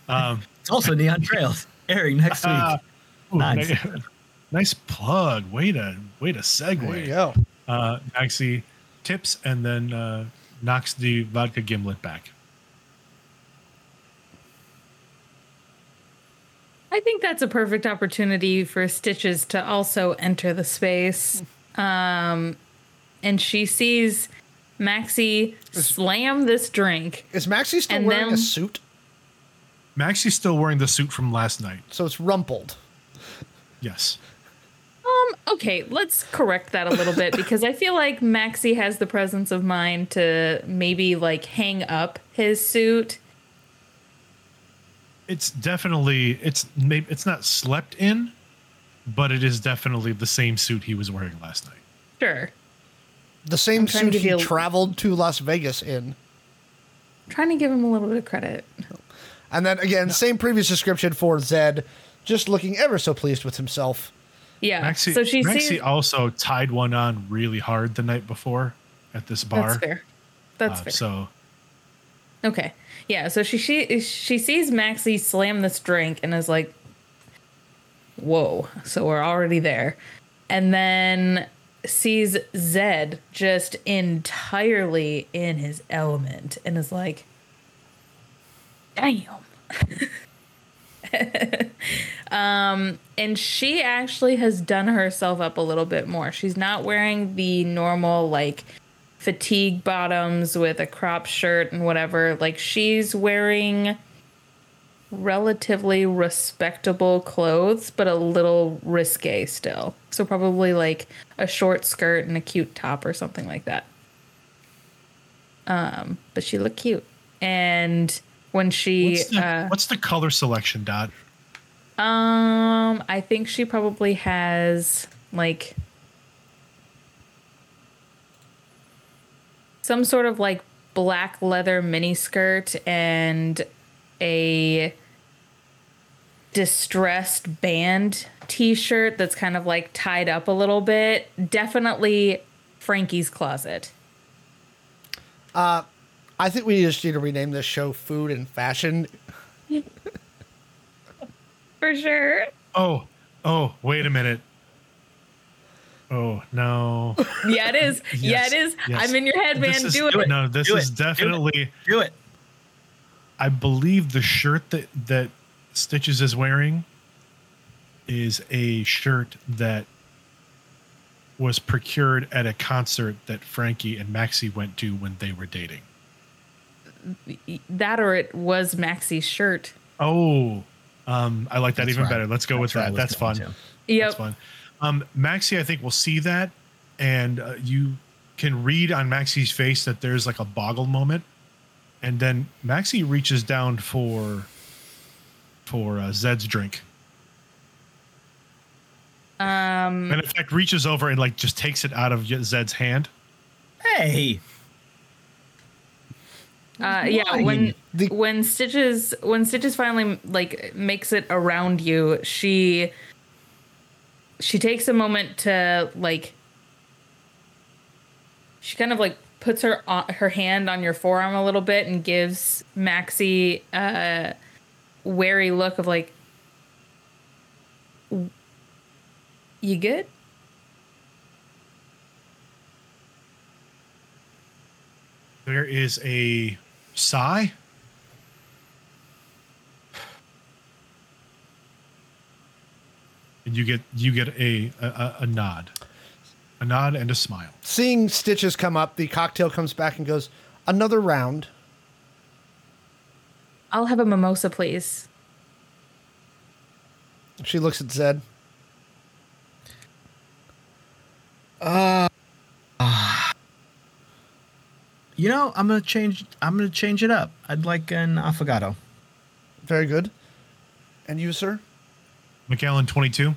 Um, It's also Neon Trails airing next week. uh, ooh, Nice. ni- nice plug. Way to way to segue. There you go. Uh, Maxi tips and then uh, knocks the vodka gimlet back. I think that's a perfect opportunity for Stitches to also enter the space. Um, and she sees Maxi slam this drink. Is Maxi still And wearing a suit? Maxi's still wearing the suit from last night. So it's rumpled. Yes. Um, okay, let's correct that a little bit because I feel like Maxi has the presence of mind to maybe like hang up his suit. It's definitely it's maybe it's not slept in, but it is definitely the same suit he was wearing last night. Sure. The same suit he you a- traveled to Las Vegas in. trying to give him a little bit of credit. And then again, same previous description for Zed, just looking ever so pleased with himself. Yeah. Maxi, so she Maxi sees also tied one on really hard the night before at this bar. That's fair. That's Uh, fair. so Okay. Yeah, so she she she sees Maxi slam this drink and is like, "Whoa!" So we're already there, and then sees Zed just entirely in his element and is like, "Damn." um, and she actually has done herself up a little bit more. She's not wearing the normal like fatigue bottoms with a crop shirt and whatever. Like she's wearing relatively respectable clothes, but a little risque still. So probably like a short skirt and a cute top or something like that. Um, but she looked cute. And when she what's the, uh, what's the color selection, Dot? um, I think she probably has like some sort of like black leather mini skirt and a distressed band t-shirt that's kind of like tied up a little bit. Definitely Frankie's closet. uh I think we just need to rename this show Food and Fashion. For sure. Oh, oh, wait a minute. Oh no. Yeah, it is. yeah, it is. yes. I'm in your head, man. Is, Do it. No, this Do is it. Do it. definitely Do it. I believe the shirt that that Stitches is wearing is a shirt that was procured at a concert that Frankie and Maxi went to when they were dating. That or it was Maxi's shirt. Oh, um, I like that That's even right. better. Let's go with That's what I that. was That's fun. to. Yep. That's fun. Um, Maxi, I think will see that, and uh, you can read on Maxi's face that there's like a boggle moment, and then Maxi reaches down for for uh, Zed's drink, Um, and in fact reaches over and like just takes it out of Zed's hand. Hey, uh, yeah, when The- when Stitches when Stitches finally like makes it around you, she she takes a moment to like she kind of like puts her uh, her hand on your forearm a little bit and gives Maxi a wary look of like you good? There is a sigh And you get you get a a, a- a nod, a nod and a smile. Seeing Stitches come up, the cocktail comes back and goes, Another round. I'll have a mimosa, please. She looks at Zed. Ah. You know, I'm gonna change. I'm gonna change it up. I'd like an affogato. Very good. And you, sir? Macallan twenty two.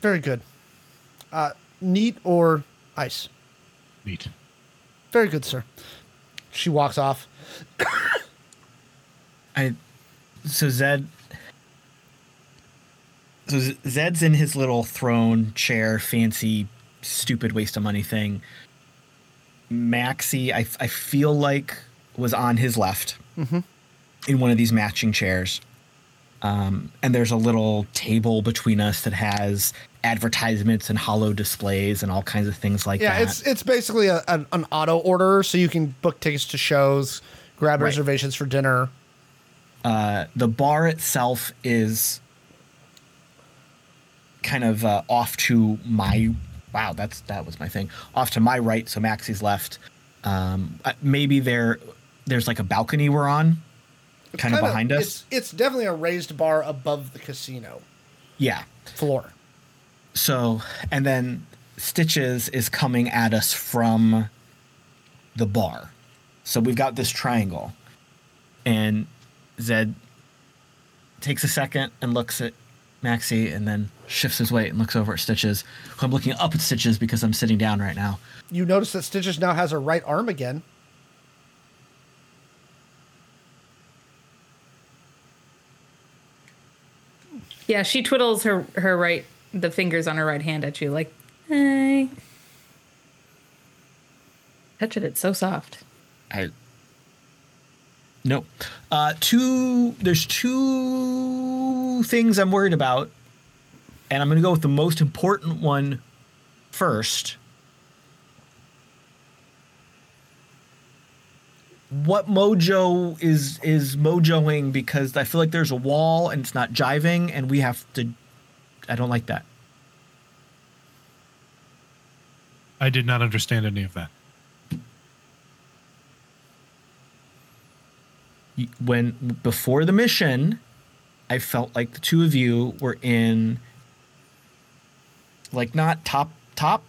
Very good. Uh, neat or ice? Neat. Very good, sir. She walks off. I. So Zed. So Zed's in his little throne chair, fancy, stupid waste of money thing. Maxi, I, I feel like was on his left in one of these matching chairs. Um, and there's a little table between us that has advertisements and hollow displays and all kinds of things like Yeah, that. Yeah, it's it's basically a, an, an auto order, so you can book tickets to shows, grab Right. reservations for dinner. uh, the bar itself is kind of uh, off to my wow that's that was my thing off to my right so maxi's left um, uh, maybe there there's like a balcony we're on kind of behind us. It's, it's definitely a raised bar above the casino. Yeah. Floor. so and then stitches is coming at us from the bar. So we've got this triangle. And zed takes a second and looks at maxi and then shifts his weight and looks over at stitches. I'm looking up at stitches because i'm sitting down right now. You notice that Stitches now has a right arm again. Yeah, she twiddles her her right the fingers on her right hand at you like, hey. Touch it, it's so soft. i no uh two there's two things i'm worried about and i'm gonna go with the most important one first what mojo is is mojoing because I feel like there's a wall and it's not jiving and we have to I don't like that. I did not understand any of that. When before the mission, I felt like the two of you were in like not top top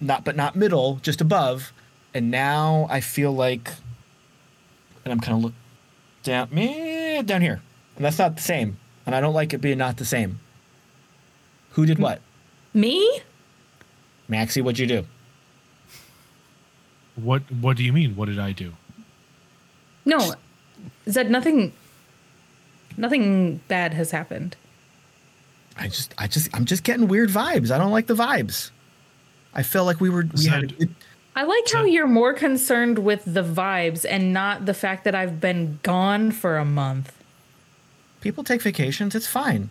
not but not middle, just above. And now I feel like and I'm kind of look down meh, down here. And that's not the same. And I don't like it being not the same. Who did what? Me? Maxi, what'd you do? What What do you mean? What did I do? No. Zed, nothing nothing bad has happened. I just, I just, I'm just getting weird vibes. I don't like the vibes. I feel like we were, we had a good, I like how you're more concerned with the vibes and not the fact that I've been gone for a month. people take vacations. It's fine.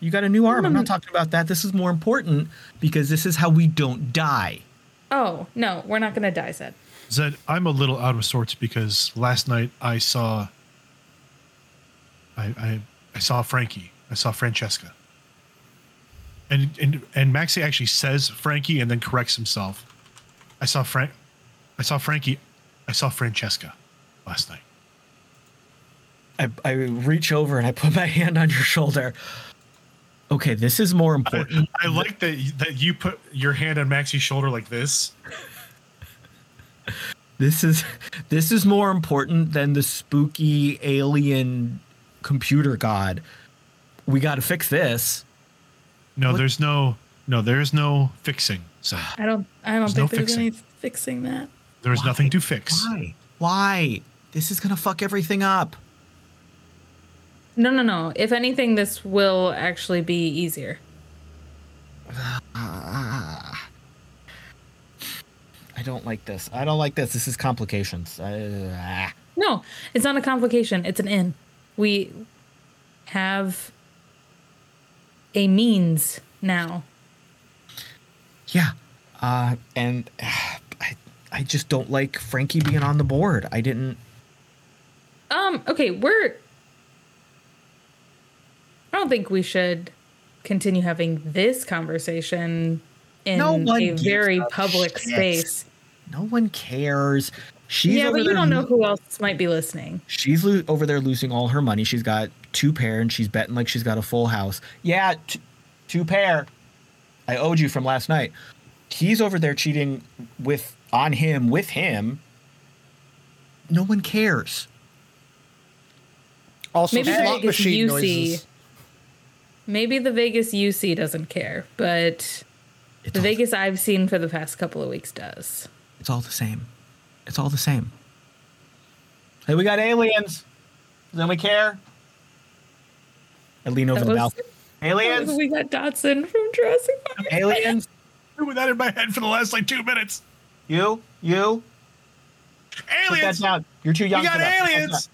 You got a new arm. I'm not mm. talking about that. This is more important because this is how we don't die. Oh, no, we're not going to die, Zed. Zed, I'm a little out of sorts because last night I saw I I, I saw Frankie. I saw Francesca. And and and Maxi actually says Frankie and then corrects himself. I saw Frank I saw Frankie I saw Francesca last night. I, I reach over and I put my hand on your shoulder. Okay, this is more important. I like that that you put your hand on Maxi's shoulder like this. This is this is more important than the spooky alien computer god. We got to fix this. No, What? there's no no, there's no fixing. Zed. I don't I don't think no there's fixing. any fixing that. There's Why? nothing to fix. Why? Why? This is gonna fuck everything up. No, no, no. If anything, this will actually be easier. I don't like this. I don't like this. This is complications. Uh, ah. No, it's not a complication. It's an in. We have a means now. Yeah. Uh, and I, I just don't like Frankie being on the board. I didn't. Um, okay, we're I don't think we should continue having this conversation in No a very public shit. space. No one cares. She's yeah, over but you there don't know who else might be listening. She's lo- over there losing all her money. She's got two pair, and she's betting like she's got a full house. Yeah, t- two pair. I owed you from last night. He's over there cheating with on him with him. No one cares. Also, Maybe the slot Vegas machine UC. noises. Maybe the Vegas UC doesn't care, but It's the all, Vegas I've seen for the past couple of weeks does. It's all the same. It's all the same. Hey, we got aliens. Does we care? I lean over That the was- balcony. Aliens. Oh, we got Dodgson from Jurassic Park. Aliens. With that in my head for the last like two minutes. You. You. Aliens. Put that Aliens. down. You're too young. We got for that. Put that aliens.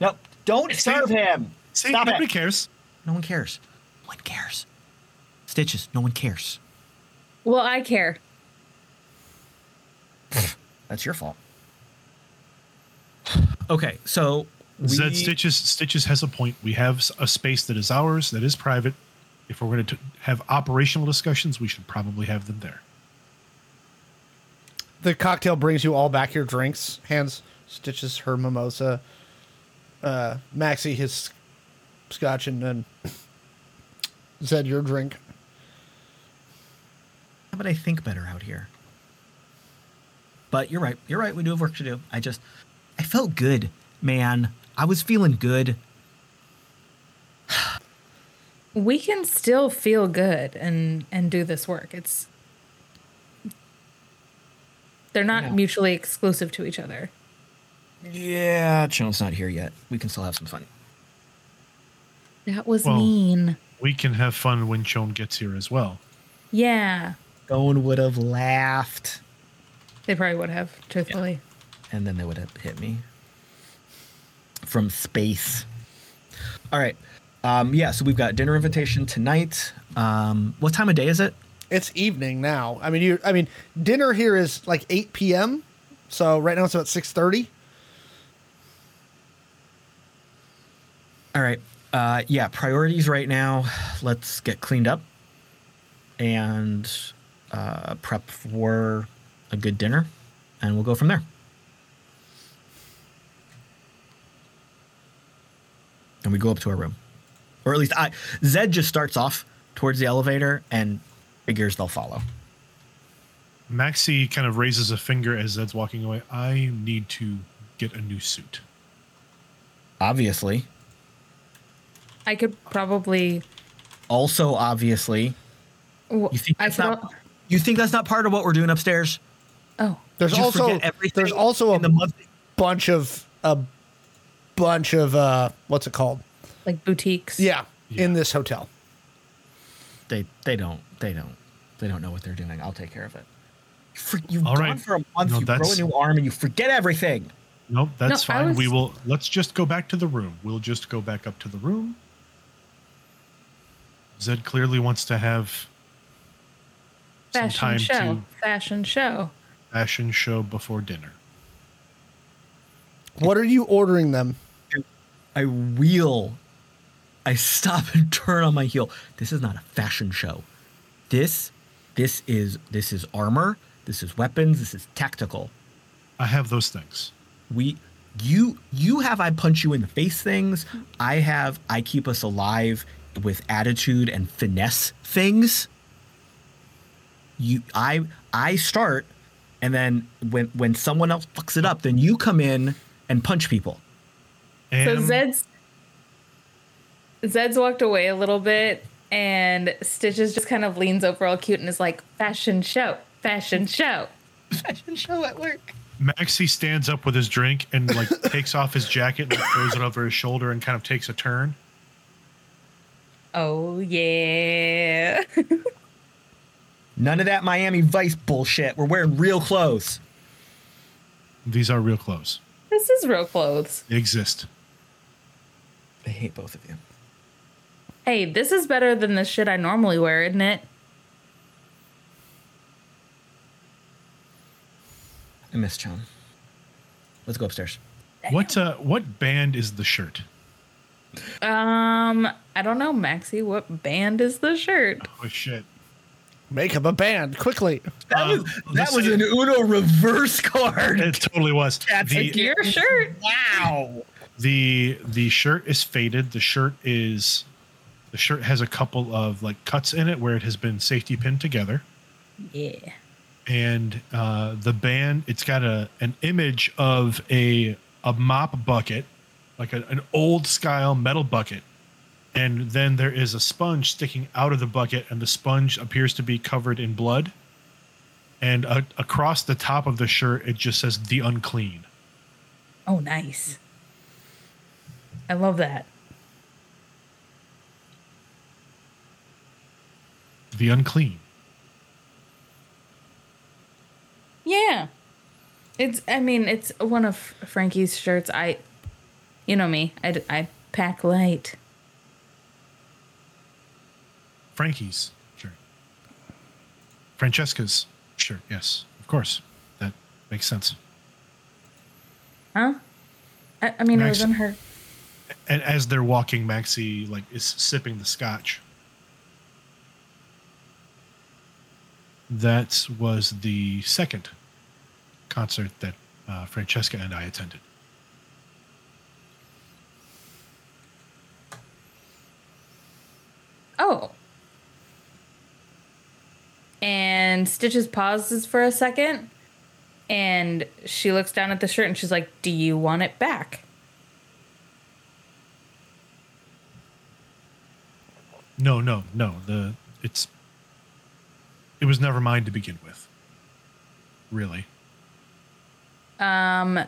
Nope. Don't See? serve him. See, Stop nobody it. cares. No one cares. No one cares. Stitches. No one cares. Well, I care. That's your fault. Okay, so we, Zed Stitches Stitches has a point. We have a space that is ours, that is private. If we're going to have operational discussions, we should probably have them there. The cocktail brings you all back your drinks. Hands stitches her mimosa. Uh, Maxi his scotch, and then Zed your drink. How about I think better out here? But you're right. You're right. We do have work to do. I just, I felt good, man. I was feeling good. We can still feel good and and do this work. It's they're not Yeah. mutually exclusive to each other. Yeah, Chill's not here yet. We can still have some fun. That was Well- mean. We can have fun when Chon gets here as well. Yeah, Owen would have laughed, they probably would have. Truthfully, and then they would have hit me from space. All right. Um, yeah, so we've got dinner invitation tonight. Um, what time of day is it? It's evening now. I mean, you. I mean, dinner here is like eight p.m. So right now it's about six thirty. All right. Uh, yeah, priorities right now. Let's get cleaned up and uh, prep for a good dinner, and we'll go from there. And we go up to our room, or at least I. Zed just starts off towards the elevator and figures they'll follow. Maxi kind of raises a finger as Zed's walking away. I need to get a new suit. Obviously, I could probably. also obviously, w- you think I that's could not. You think that's not part of what we're doing upstairs? Oh, There's Did also there's also a the bunch of a bunch of uh what's it called? like boutiques. Yeah, Yeah. in this hotel. they they don't they don't they don't know what they're doing. I'll take care of it. For, you've All gone right. for a month. No, you grow a new arm and you forget everything. Nope, that's No, I fine. We will. Let's just go back to the room. We'll just go back up to the room. Zed clearly wants to have some fashion time show. to Fashion show. fashion show before dinner. What are you ordering them? I wheel. I stop and turn on my heel. This is not a fashion show. This this is this is armor. This is weapons. This is tactical. I have those things. we you you have I punch you in the face things. I have I keep us alive with attitude and finesse things. You I I start and then when when someone else fucks it up, then you come in and punch people. And So Zed's Zed's walked away a little bit, and Stitches just kind of leans over all cute and is like, "Fashion show, fashion show." Fashion show at work. Maxi stands up with his drink and like takes off his jacket and like, throws it over his shoulder and kind of takes a turn. Oh yeah. None of that Miami Vice bullshit. We're wearing real clothes. These are real clothes. this is real clothes. They exist. I hate both of you. Hey, this is better than the shit I normally wear, isn't it? I missed John. Let's go upstairs. What uh, what band is the shirt? Um, I don't know, Maxi. What band is the shirt? Oh shit! Make up a band quickly. That Um, was that was an Uno reverse card. It totally was. That's the, a Your shirt. Wow. The the shirt is faded. The shirt is the shirt has a couple of like cuts in it where it has been safety pinned together. Yeah. and uh, the band it's got a an image of a a mop bucket like a, an old style metal bucket and then there is a sponge sticking out of the bucket and the sponge appears to be covered in blood and uh, across the top of the shirt it just says the unclean Oh, nice. I love that. the unclean Yeah. It's, I mean, it's one of Frankie's shirts. I, you know me, I, I pack light. frankie's shirt francesca's shirt yes of course that makes sense Huh? I, I mean, it was in her. And as they're walking maxi like is sipping the scotch that was the second concert that uh, francesca and i attended Oh. And Stitches pauses for a second and she looks down at the shirt and she's like, Do you want it back? No no no the it's it was never mine to begin with really Um,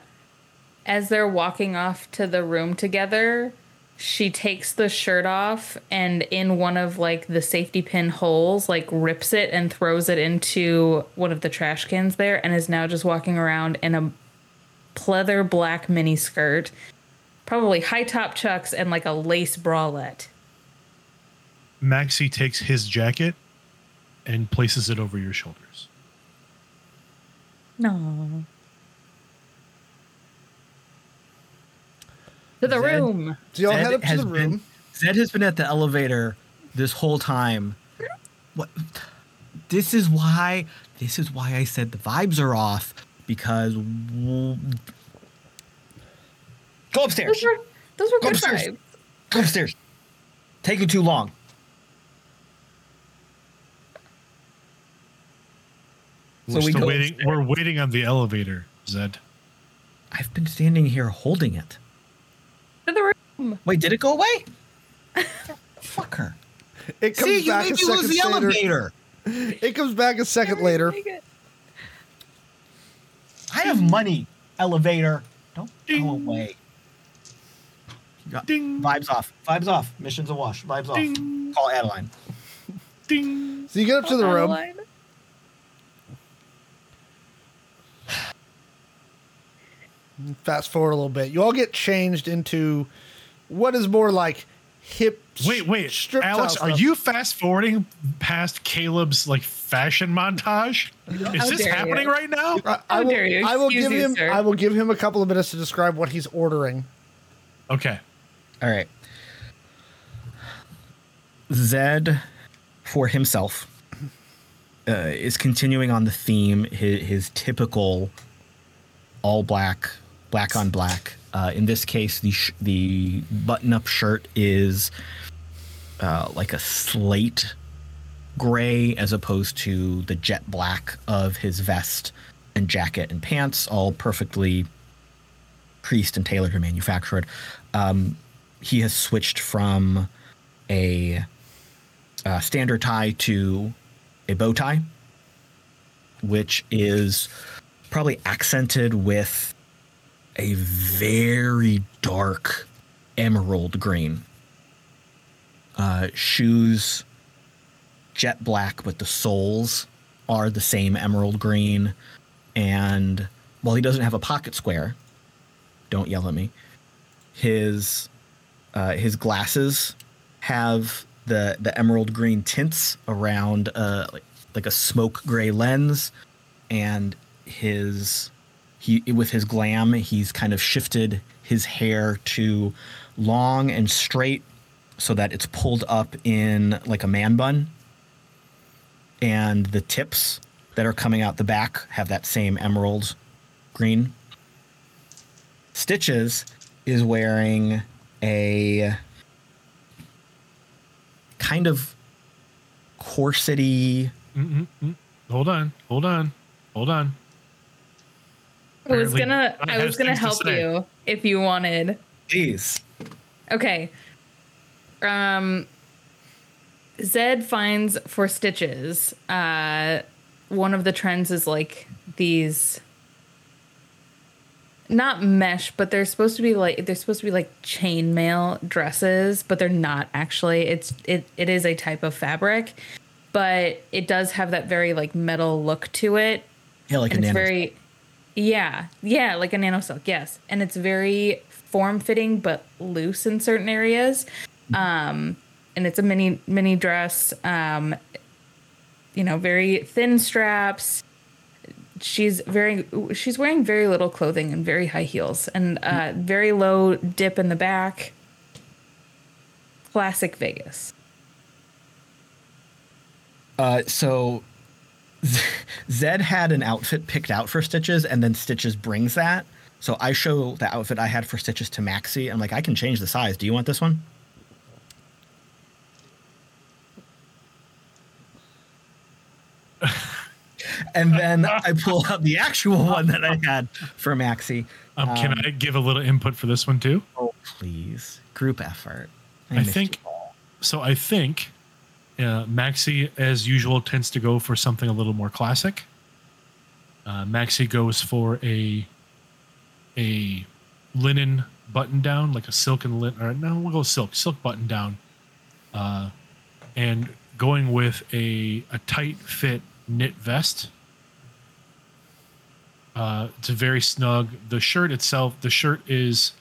as they're walking off to the room together, she takes the shirt off and in one of like the safety pin holes, like rips it and throws it into one of the trash cans there, and is now just walking around in a pleather black mini skirt, probably high top chucks and like a lace bralette. Maxie takes his jacket and places it over your shoulders No. To the Zed- room. Do y'all Zed head up to has the been- room? Zed has been at the elevator this whole time. What? This is why. This is why I said the vibes are off because. w- Go upstairs. Those were those were Go good upstairs. vibes. Go upstairs. Taking too long. So we're we still go waiting upstairs. we're waiting on the elevator zed I've been standing here holding it. To the room. Wait, did it go away? Fuck her. It comes See, you back made a me lose second the later. elevator. It comes back a second later. I have money. Elevator. Don't Ding. go away. Got- Ding. Vibes off. Vibes off. Mission's a wash. Vibes off. Call Adeline. ding So you get up to the room. Adeline. Fast forward a little bit. You all get changed into what is more like hip. Wait, wait, strip Alex, are you fast forwarding past Caleb's like fashion montage? Is this happening you. right now? I, I will, dare you. I will give you, him. sir. I will give him a couple of minutes to describe what he's ordering. Okay. All right. Zed, for himself, uh, is continuing on the theme, his, his typical all black, black on black. Uh, in this case, the sh- the button up shirt is uh, like a slate gray as opposed to the jet black of his vest and jacket and pants, all perfectly creased and tailored and manufactured. Um, he has switched from a uh, standard tie to a bow tie, which is probably accented with a very dark emerald green. Uh, shoes, jet black, but the soles are the same emerald green. And while he doesn't have a pocket square, don't yell at me. His uh, his glasses have the the emerald green tints around uh, like, like a smoke gray lens, and his he with his glam, he's kind of shifted his hair to long and straight so that it's pulled up in like a man bun. And the tips that are coming out the back have that same emerald green. Stitches is wearing a kind of corsety. Hold on, hold on, hold on. I was gonna I I was gonna things to help you if you wanted. Jeez. Okay. Um Zed finds for stitches. Uh one of the trends is like these not mesh, but they're supposed to be like they're supposed to be like chainmail dresses, but they're not actually. It's it it is a type of fabric, but it does have that very like metal look to it Yeah, like and a it's very yeah yeah like a nano silk yes. And it's very form fitting but loose in certain areas. Um and it's a mini mini dress um you know very thin straps. She's very she's wearing very little clothing and very high heels and uh very low dip in the back. Classic vegas. Uh, so Zed had an outfit picked out for Stitches, and then Stitches brings that. So I show the outfit I had for Stitches to Maxi. I'm like, I can change the size. Do you want this one? and then I pull out the actual one that I had for Maxi. Um, can I give a little input for this one too? Oh, please. Group effort. I missed think so. I think uh, Maxi, as usual, tends to go for something a little more classic. Uh, Maxi goes for a a linen button down, like a silk and linen. Or no, we'll go silk, silk button down, uh, and going with a a tight fit knit vest. Uh, it's very snug. The shirt itself, the shirt is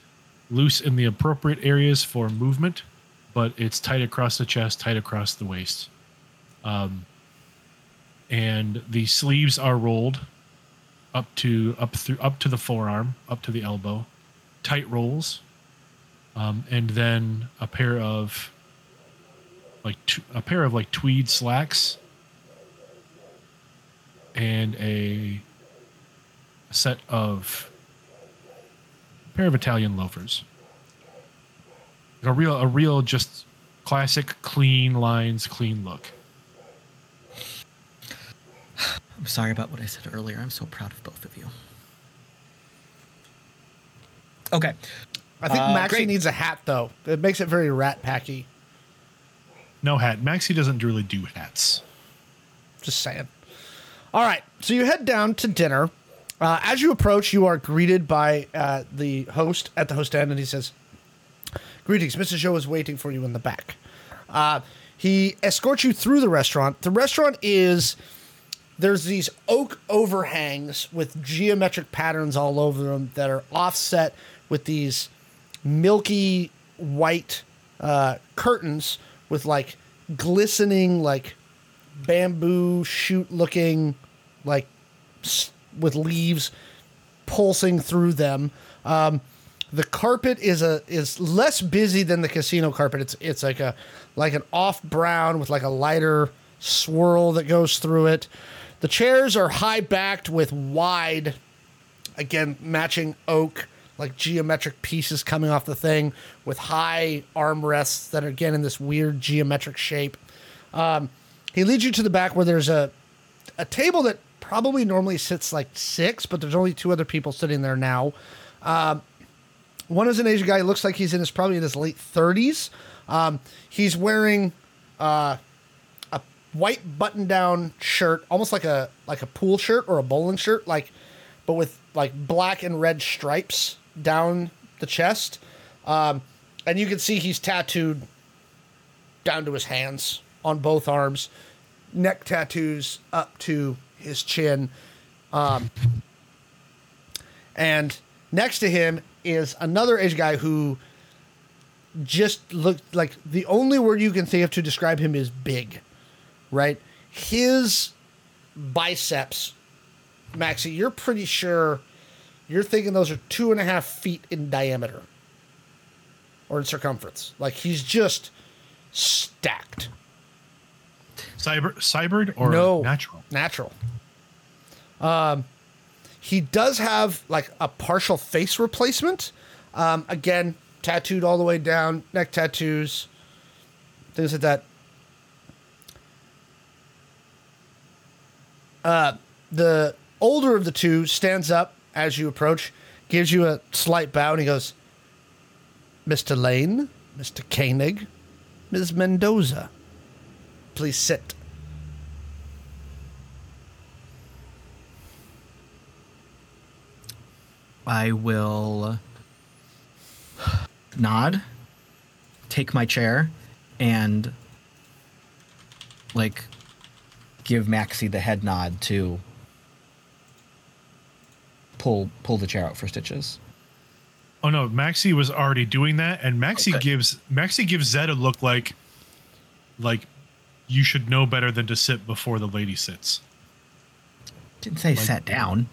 loose in the appropriate areas for movement, but it's tight across the chest, tight across the waist. Um, and the sleeves are rolled up to up through up to the forearm, up to the elbow, tight rolls, um, and then a pair of like t- a pair of like tweed slacks and a set of a pair of Italian loafers. A real, a real, just classic, clean lines, clean look. I'm sorry about what I said earlier. I'm so proud of both of you. Okay. I think Uh, Maxi great. needs a hat though. It makes it very rat packy. No hat. Maxi doesn't really do hats. Just saying. All right, so you head down to dinner. Uh, as you approach, you are greeted by uh, the host at the host end, and he says, "Greetings, Mrs. Zhou is waiting for you in the back." Uh, he escorts you through the restaurant. The restaurant is there's these oak overhangs with geometric patterns all over them that are offset with these milky white uh, curtains with like glistening like bamboo shoot looking like with leaves pulsing through them um, the carpet is a is less busy than the casino carpet. It's it's like a like an off brown with like a lighter swirl that goes through it. The chairs are high backed with wide again matching oak like geometric pieces coming off the thing with high armrests that are again in this weird geometric shape. Um, he leads you to the back where there's a a table that probably normally sits like six but there's only two other people sitting there now. Um, one is an asian guy. Looks like he's in his probably in his late 30s um, he's wearing uh, a white button down shirt almost like a like a pool shirt or a bowling shirt like but with like black and red stripes down the chest. Um, and you can see he's tattooed down to his hands on both arms neck tattoos up to his chin. Um, and next to him is another Asian guy who just looked like the only word you can think of to describe him is big, right? His biceps, Maxi, you're pretty sure you're thinking those are two and a half feet in diameter or in circumference. Like he's just stacked. Cyber, cybered or no, natural? Natural. Um, he does have like a partial face replacement. Um, again, tattooed all the way down, neck tattoos, things like that. Uh, the older of the two stands up as you approach, gives you a slight bow, and he goes, Mr. Lane, Mr. Koenig, Ms. Mendoza, please sit. I will nod, take my chair, and like give Maxi the head nod to pull pull the chair out for stitches. Oh no, Maxi was already doing that, and Maxi Okay. gives Maxi gives Zed a look like like you should know better than to sit before the lady sits. Didn't say sat down.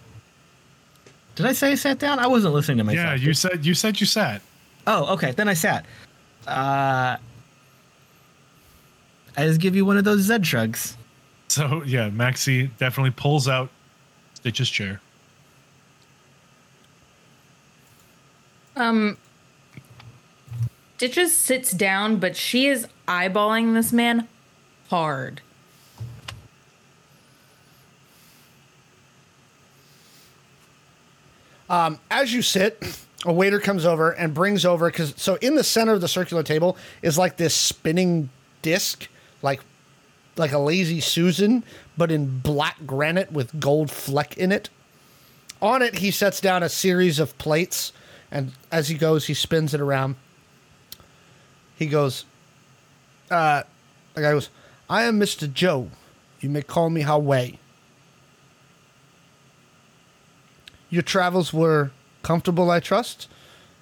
Did I say I sat down? I wasn't listening to myself. yeah, you said you said you sat. Oh, okay. Then I sat. Uh, I just give you one of those Z shrugs. So yeah, Maxi definitely pulls out Stitch's chair. Um, Stitches sits down, but she is eyeballing this man hard. As you sit, a waiter comes over and brings over because so in the center of the circular table is like this spinning disc, like like a lazy Susan, but in black granite with gold fleck in it. On it, he sets down a series of plates, and as he goes, he spins it around. He goes, uh, the guy goes, I am Mr. Zhou. You may call me Haway. Your travels were comfortable, I trust.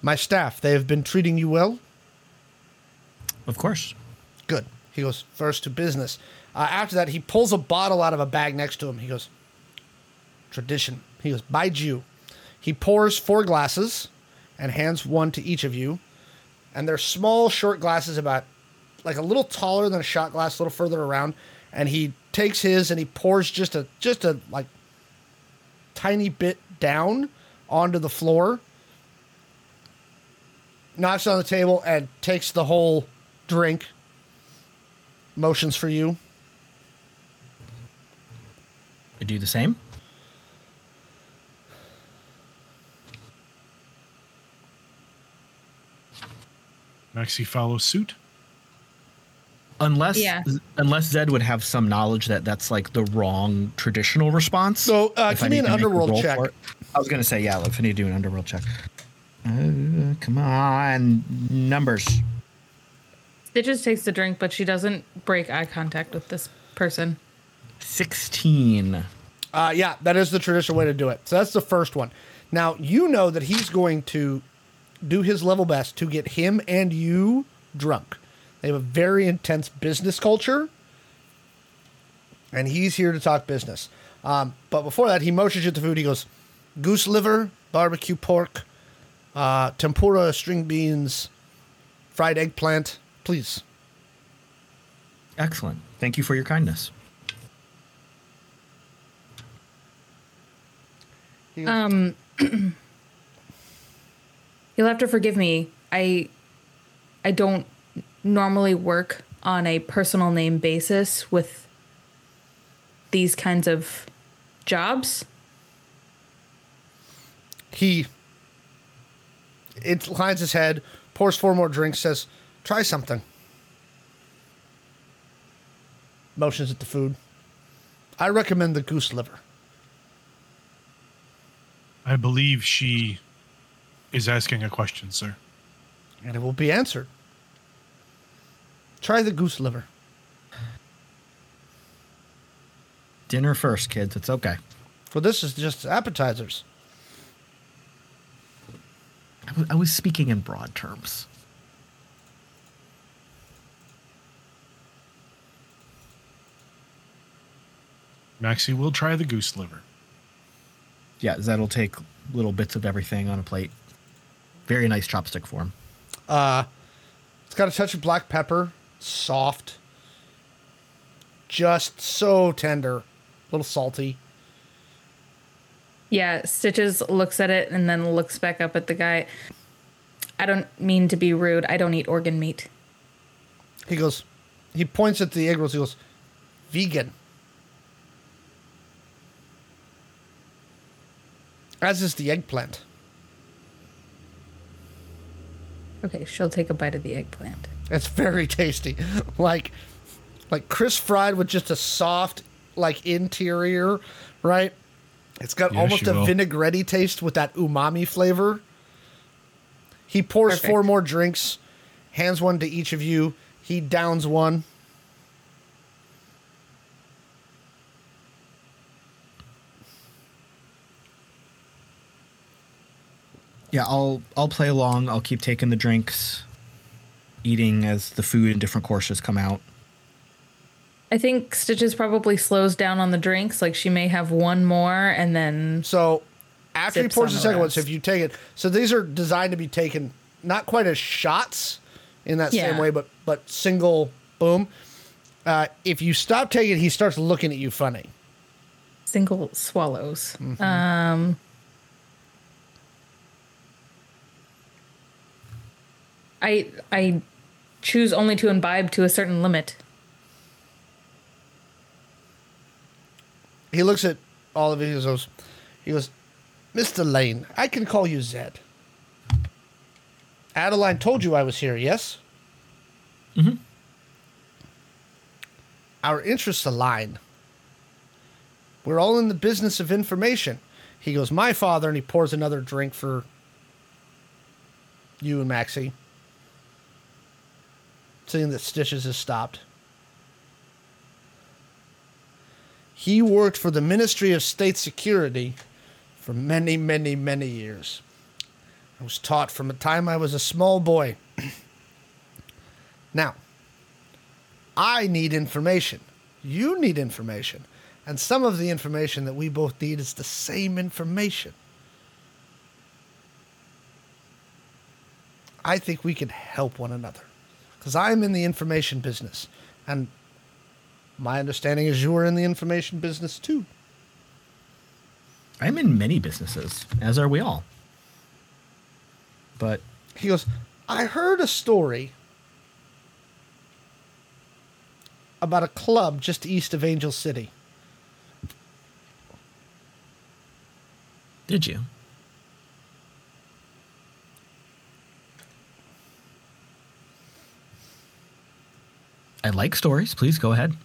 My staff, they have been treating you well. Of course. Good. He goes first to business. Uh, after that, he pulls a bottle out of a bag next to him. He goes, tradition. He goes, baijiu. He pours four glasses and hands one to each of you. And they're small, short glasses, about like a little taller than a shot glass, a little further around. And he takes his and he pours just a just a like tiny bit down onto the floor, knocks on the table, and takes the whole drink. Motions for you. I do the same. Maxi follows suit. Unless Yeah. unless Zed would have some knowledge that that's like the wrong traditional response. So, uh, If give I me an to make a underworld check. I was gonna say yeah. If I need to do an underworld check. Uh, come on, numbers. Stitches takes the drink, but she doesn't break eye contact with this person. Sixteen. Uh, yeah, that is the traditional way to do it. So that's the first one. Now you know that he's going to do his level best to get him and you drunk. They have a very intense business culture, and he's here to talk business. Um, but before that, he motions you to food. He goes, goose liver, barbecue pork, uh, tempura, string beans, fried eggplant. Please. Excellent. Thank you for your kindness. Um, you'll have to forgive me. I, I don't normally work on a personal name basis with these kinds of jobs. he it lines his head, pours four more drinks, says, "Try something." Motions at the food. I recommend the goose liver. I believe she is asking a question, sir. and it will be answered. Try the goose liver. Dinner first, kids. It's okay. Well, this is just appetizers. I was speaking in broad terms. Maxi will try the goose liver. Yeah, that'll take little bits of everything on a plate. Very nice chopstick form. Uh, it's got a touch of black pepper, soft, just so tender, a little salty. Yeah, Stitches looks at it and then looks back up at the guy. I don't mean to be rude. I don't eat organ meat. He goes, he points at the egg rolls. He goes, vegan. As is the eggplant. Okay, she'll take a bite of the eggplant. It's very tasty. Like like crisp fried with just a soft like interior, right? It's got Yes, almost a will. vinaigrette taste with that umami flavor. He pours Perfect. four more drinks, hands one to each of you. He downs one. Yeah, I'll I'll play along. I'll keep taking the drinks, eating as the food and different courses come out. I think Stitches probably slows down on the drinks. Like she may have one more and then So after he Sips pours the the second one, so if you take it, so these are designed to be taken not quite as shots in that same way, but but single boom. Uh, if you stop taking it, he starts looking at you funny. single swallows. Mm-hmm. Um I I choose only to imbibe to a certain limit. He looks at all of you. He goes, he goes, Mr. Lane, I can call you Zed. Adeline told you I was here, yes? Mm-hmm. Our interests align. We're all in the business of information. He goes, my father, and he pours another drink for you and Maxi. Seeing that Stitches has stopped. He worked for the Ministry of State Security for many, many, many years. I was taught from the time I was a small boy. now, I need information. You need information. And some of the information that we both need is the same information. I think we can help one another. Because I'm in the information business. And my understanding is you are in the information business too. I'm in many businesses, as are we all. But He goes, I heard a story about a club just east of Angel City. did you? I like stories. Please go ahead.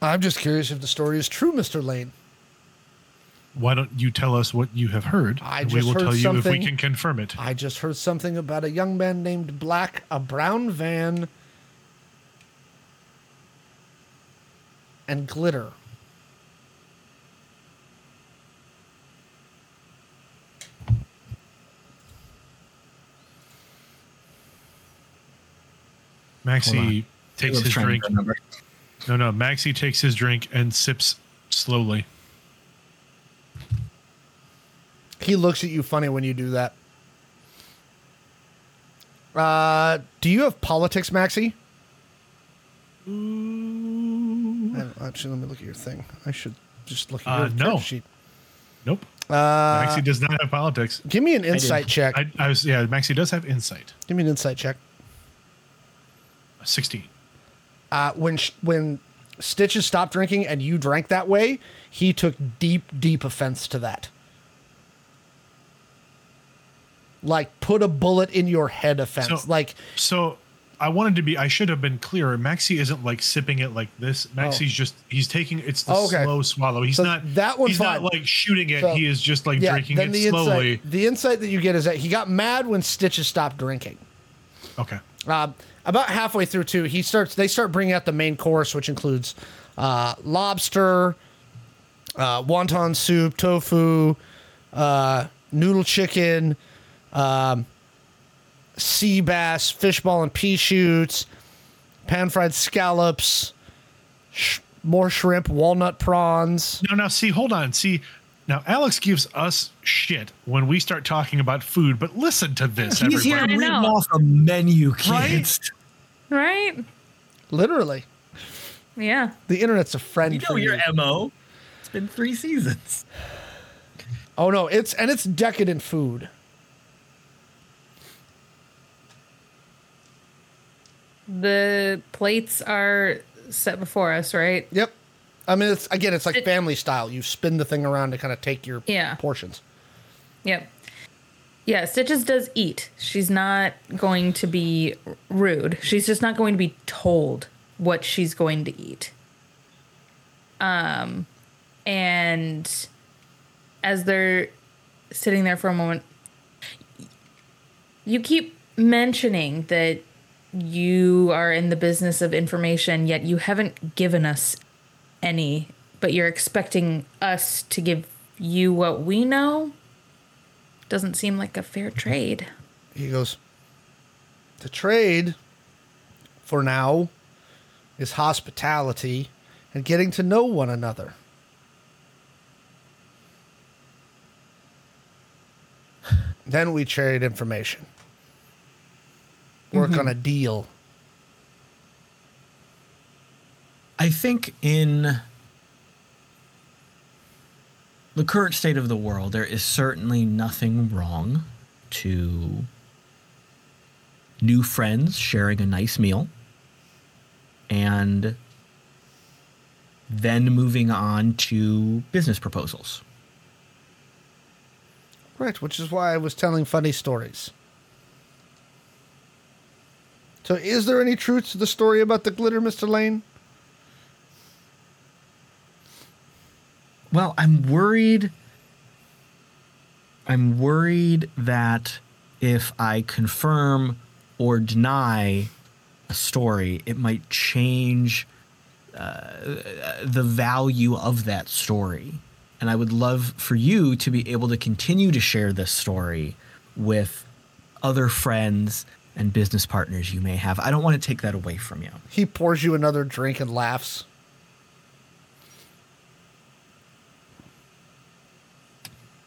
I'm just curious if the story is true, Mr. Lane. Why don't you tell us what you have heard? I and we just will heard tell you if we something- can confirm it. I just heard something about a young man named Black, a brown van, and glitter. Maxi takes his drink. No, no. Maxi takes his drink and sips slowly. He looks at you funny when you do that. Uh, do you have politics, Maxi? Uh, Actually, let me look at your thing. I should just look at Uh, your no. sheet. Nope. Uh, Maxi does not have politics. give me an insight check. I, I was yeah. Maxi does have insight. give me an insight check. Sixteen. Uh, when sh- when Stitches stopped drinking and you drank that way, he took deep, deep offense to that. Like put a bullet in your head offense. So- like So I wanted to be. I should have been clearer. Maxi isn't like sipping it like this. Maxi's just he's taking it's the Oh, okay. slow swallow. He's So not that one's He's not like shooting it. So- he is just like yeah, drinking it the slowly. insight the insight that you get is that he got mad when Stitches stopped drinking. Okay. Uh, about halfway through, too, he starts. They start bringing out the main course, which includes uh, lobster, uh, wonton soup, tofu, uh, noodle chicken, um, sea bass, fishball and pea shoots, pan fried scallops, sh- more shrimp, walnut prawns. No, now see, hold on. See, Now, Alex gives us shit when we start talking about food, but listen to this, He's here everybody. I reading know. off a menu, Right? kids. Right? Literally. Yeah. The internet's a friend You know for your you. mo. It's been three seasons. Oh no, it's and it's decadent food. The plates are set before us, right? Yep. I mean, it's again, it's like It- family style. You spin the thing around to kind of take your Yeah. portions. Yep. Yeah, Stitches does eat. She's not going to be rude. She's just not going to be told what she's going to eat. Um, and as they're sitting there for a moment, you keep mentioning that you are in the business of information, yet you haven't given us any, but you're expecting us to give you what we know? Doesn't seem like a fair mm-hmm. trade. He goes, The trade for now is hospitality and getting to know one another. then we trade information. Work on mm-hmm. a deal. I think in the current state of the world, there is certainly nothing wrong to new friends sharing a nice meal and then moving on to business proposals. Right, which is why I was telling funny stories. So, is there any truth to the story about the glitter, Mr. Lane? Well, I'm worried. I'm worried that if I confirm or deny a story, it might change uh, the value of that story. And I would love for you to be able to continue to share this story with other friends and business partners you may have. I don't want to take that away from you. He pours you another drink and laughs.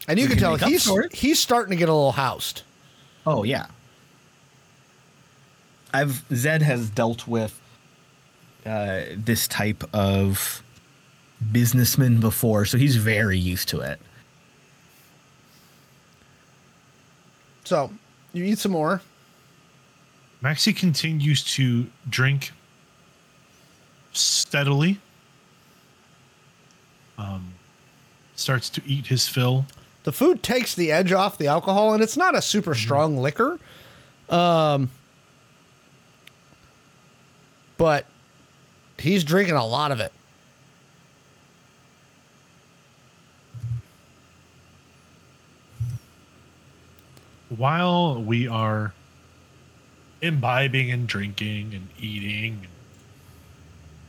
And you We can can tell he's he's starting to get a little housed. Oh yeah. I've Zed has dealt with uh, this type of businessman before, so he's very used to it. So you eat some more. Maxi continues to drink steadily. Um, starts to eat his fill. The food takes the edge off the alcohol, and it's not a super strong liquor. Um, but he's drinking a lot of it. While we are imbibing and drinking and eating and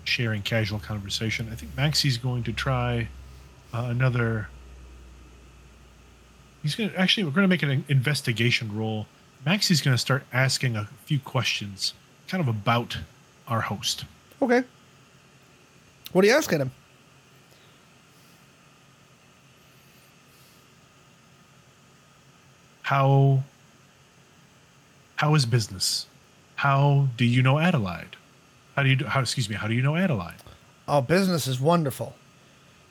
sharing casual conversation, I think Maxi's going to try uh, another. He's going to actually, we're going to make an investigation roll. Maxi's going to start asking a few questions kind of about our host. Okay. What are you asking him? how how is business how do you know adelaide how do you how excuse me how do you know adelaide Oh, business is wonderful.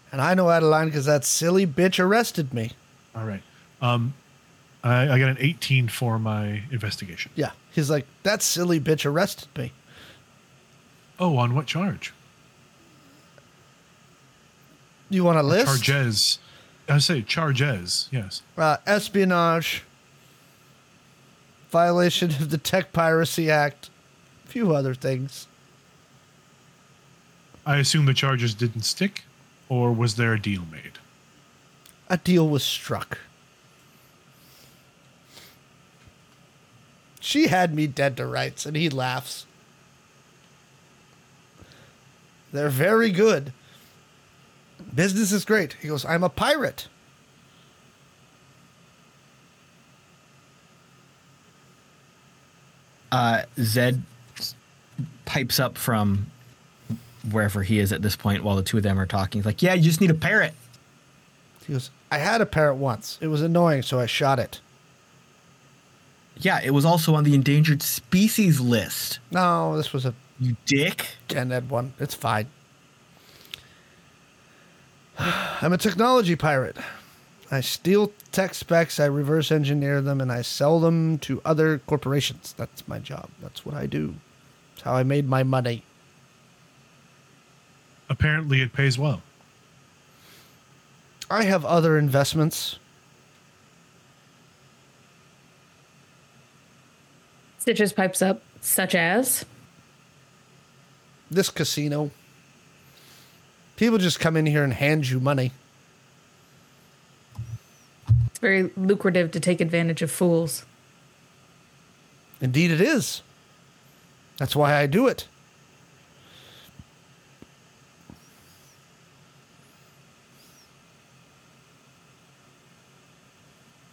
And I know Adeline because that silly bitch arrested me. all right um I, I got an 18 for my investigation Yeah. He's like, that silly bitch arrested me. oh on what charge You want a list? charges i say charges yes Uh, espionage, violation of the Tech Piracy Act, a few other things. i assume the charges didn't stick or was there a deal made A deal was struck. She had me dead to rights, and he laughs. They're very good. Business is great. He goes, I'm a pirate. Uh, Zed pipes up from wherever he is at this point while the two of them are talking. He's like, "Yeah, you just need a parrot." He goes, I had a parrot once. It was annoying, so I shot it. Yeah, it was also on the endangered species list. No, this was a You dick. gen ed one. It's fine. I'm a technology pirate. I steal tech specs, I reverse engineer them, and I sell them to other corporations. That's my job. That's what I do. That's how I made my money. Apparently, it pays well. I have other investments. Stitches pipes up, such as. This casino. People just come in here and hand you money. It's very lucrative to take advantage of fools. Indeed, it is. That's why I do it.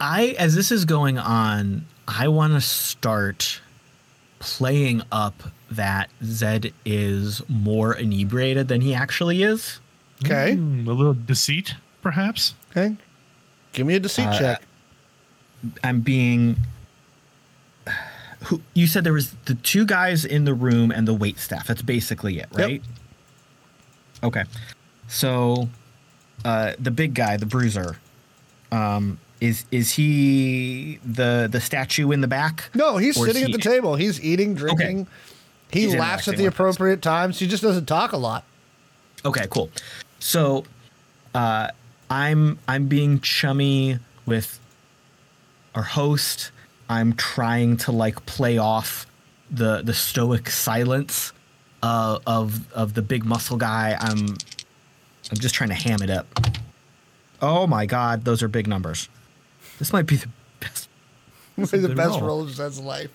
I, as this is going on, I want to start playing up that Zed is more inebriated than he actually is. Okay. Hmm, a little deceit, perhaps. Okay. Give me a deceit Uh, check. I'm being. Who you said there was the two guys in the room and the wait staff. That's basically it, right? Yep. Okay. So, uh, the big guy, the bruiser, um, is is he the the statue in the back? No, he's sitting at the table. He's eating, drinking. He He's laughs at the appropriate times. He just doesn't talk a lot. Okay, cool. So, uh, I'm I'm being chummy with our host. I'm trying to like play off the the stoic silence uh, of of the big muscle guy. I'm I'm just trying to ham it up. Oh my god, those are big numbers. This might be the best. This is the a good best roll. roll of Zed's life.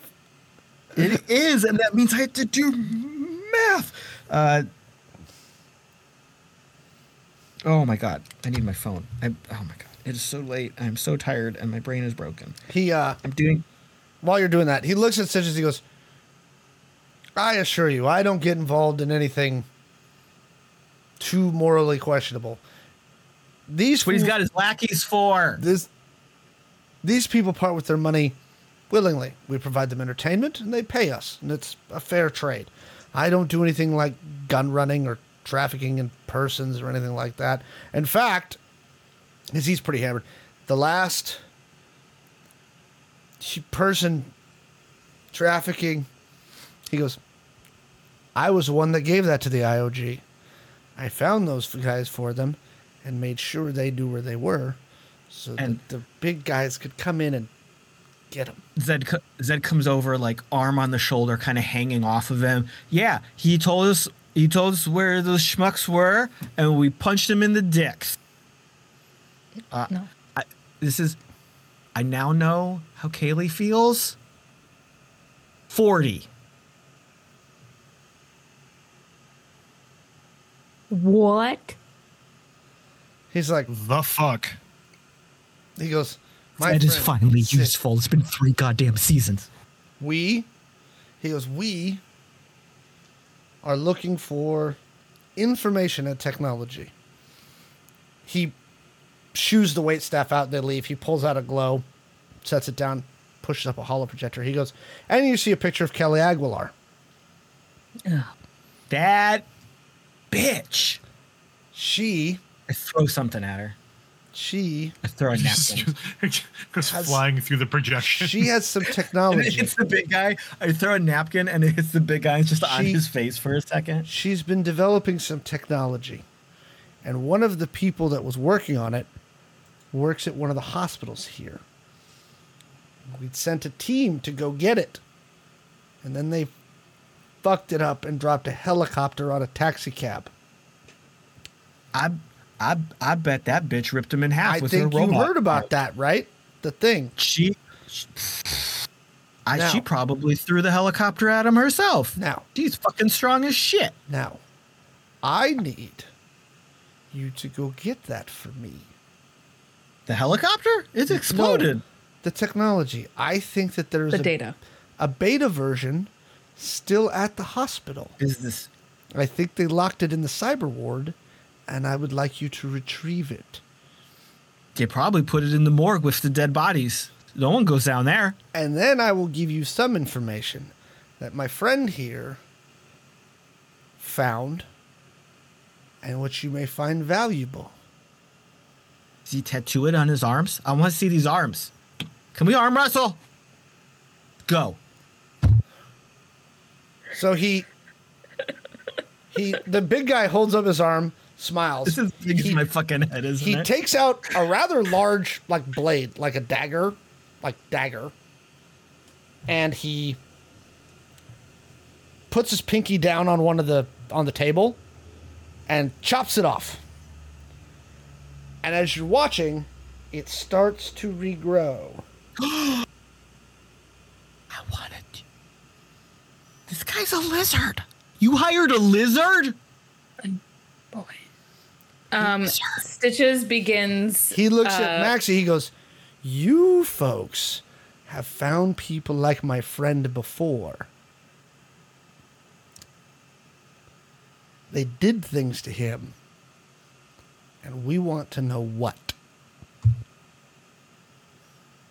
It is, and that means I have to do math. Uh, oh my god, I need my phone. I, oh my god, it is so late. I'm so tired, and my brain is broken. He uh I'm doing. while you're doing that, he looks at Stitches, he goes, I assure you, I don't get involved in anything too morally questionable. These What he's fool- got his lackeys for? this these people part with their money willingly. We provide them entertainment and they pay us, and it's a fair trade. I don't do anything like gun running or trafficking in persons or anything like that. In fact, because he's pretty hammered, the last person trafficking, he goes, I was the one that gave that to the IOG. I found those guys for them and made sure they knew where they were so And- that the big guys could come in and get them. Zed Zed comes over, like arm on the shoulder, kind of hanging off of him. Yeah, he told us. He told us where those schmucks were, and we punched him in the dicks. Uh, No. I, this is. I now know how Kaylee feels. Forty. What? He's like, The fuck. He goes, my Zed is finally Sid, useful. It's been three goddamn seasons. We, he goes, we are looking for information and technology. He shoos the wait staff out. They leave. He pulls out a glow, sets it down, pushes up a holo projector. He goes, and you see a picture of Kelly Aguilar. That bitch. She, I throw something at her. She, I throw a napkin. Goes Has- flying through the projection. she has some And it technology. hits the big guy. I throw a napkin and it hits the big guy It's just on She- his face for a second. She's been developing some technology. And one of the people that was working on it works at one of the hospitals here. We'd sent a team to go get it. And then they fucked it up and dropped a helicopter on a taxi cab. I, I, I bet that bitch ripped him in half I with think her you robot. heard about that, right? The thing. She, I, Now- she probably threw the helicopter at him herself. Now, She's fucking strong as shit. now, I need you to go get that for me. The helicopter? It's exploded. No, the technology. I think that there's The a, data. a beta version still at the hospital. Is this? I think they locked it in the cyber ward, and I would like you to retrieve it. They probably put it in the morgue with the dead bodies. No one goes down there. And then I will give you some information that my friend here found and which you may find valuable. Does he tattoo it on his arms? I want to see these arms. Can we arm wrestle? Go. So he he the big guy holds up his arm, smiles. This is big as He- my fucking head, isn't he it? He takes out a rather large like blade, like a dagger, like dagger. And he puts his pinky down on one of the on the table and chops it off. And as you're watching, it starts to regrow. I want it. This guy's a lizard. You hired a lizard? Boy. Um, Stitches begins. He looks uh, at Maxi, he goes, You folks have found people like my friend before. They did things to him. And we want to know what.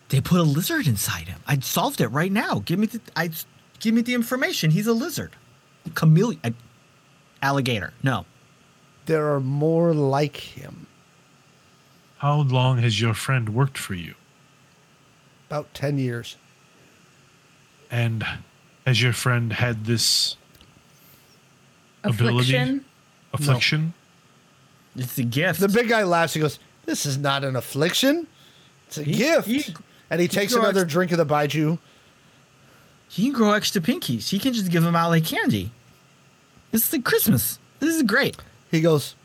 They put a lizard inside him. I solved it right now. Give me the I give me the information. He's a lizard. Chameleon alligator. No. There are more like him. How long has your friend worked for you? About 10 years. And has your friend had this ability? affliction. affliction? It's a gift. The big guy laughs. He goes, This is not an affliction. It's a He- gift. he- and he takes grows- another drink of the Baijiu. he can grow extra pinkies. He can just give them out like candy. This is like Christmas. This is great. He goes,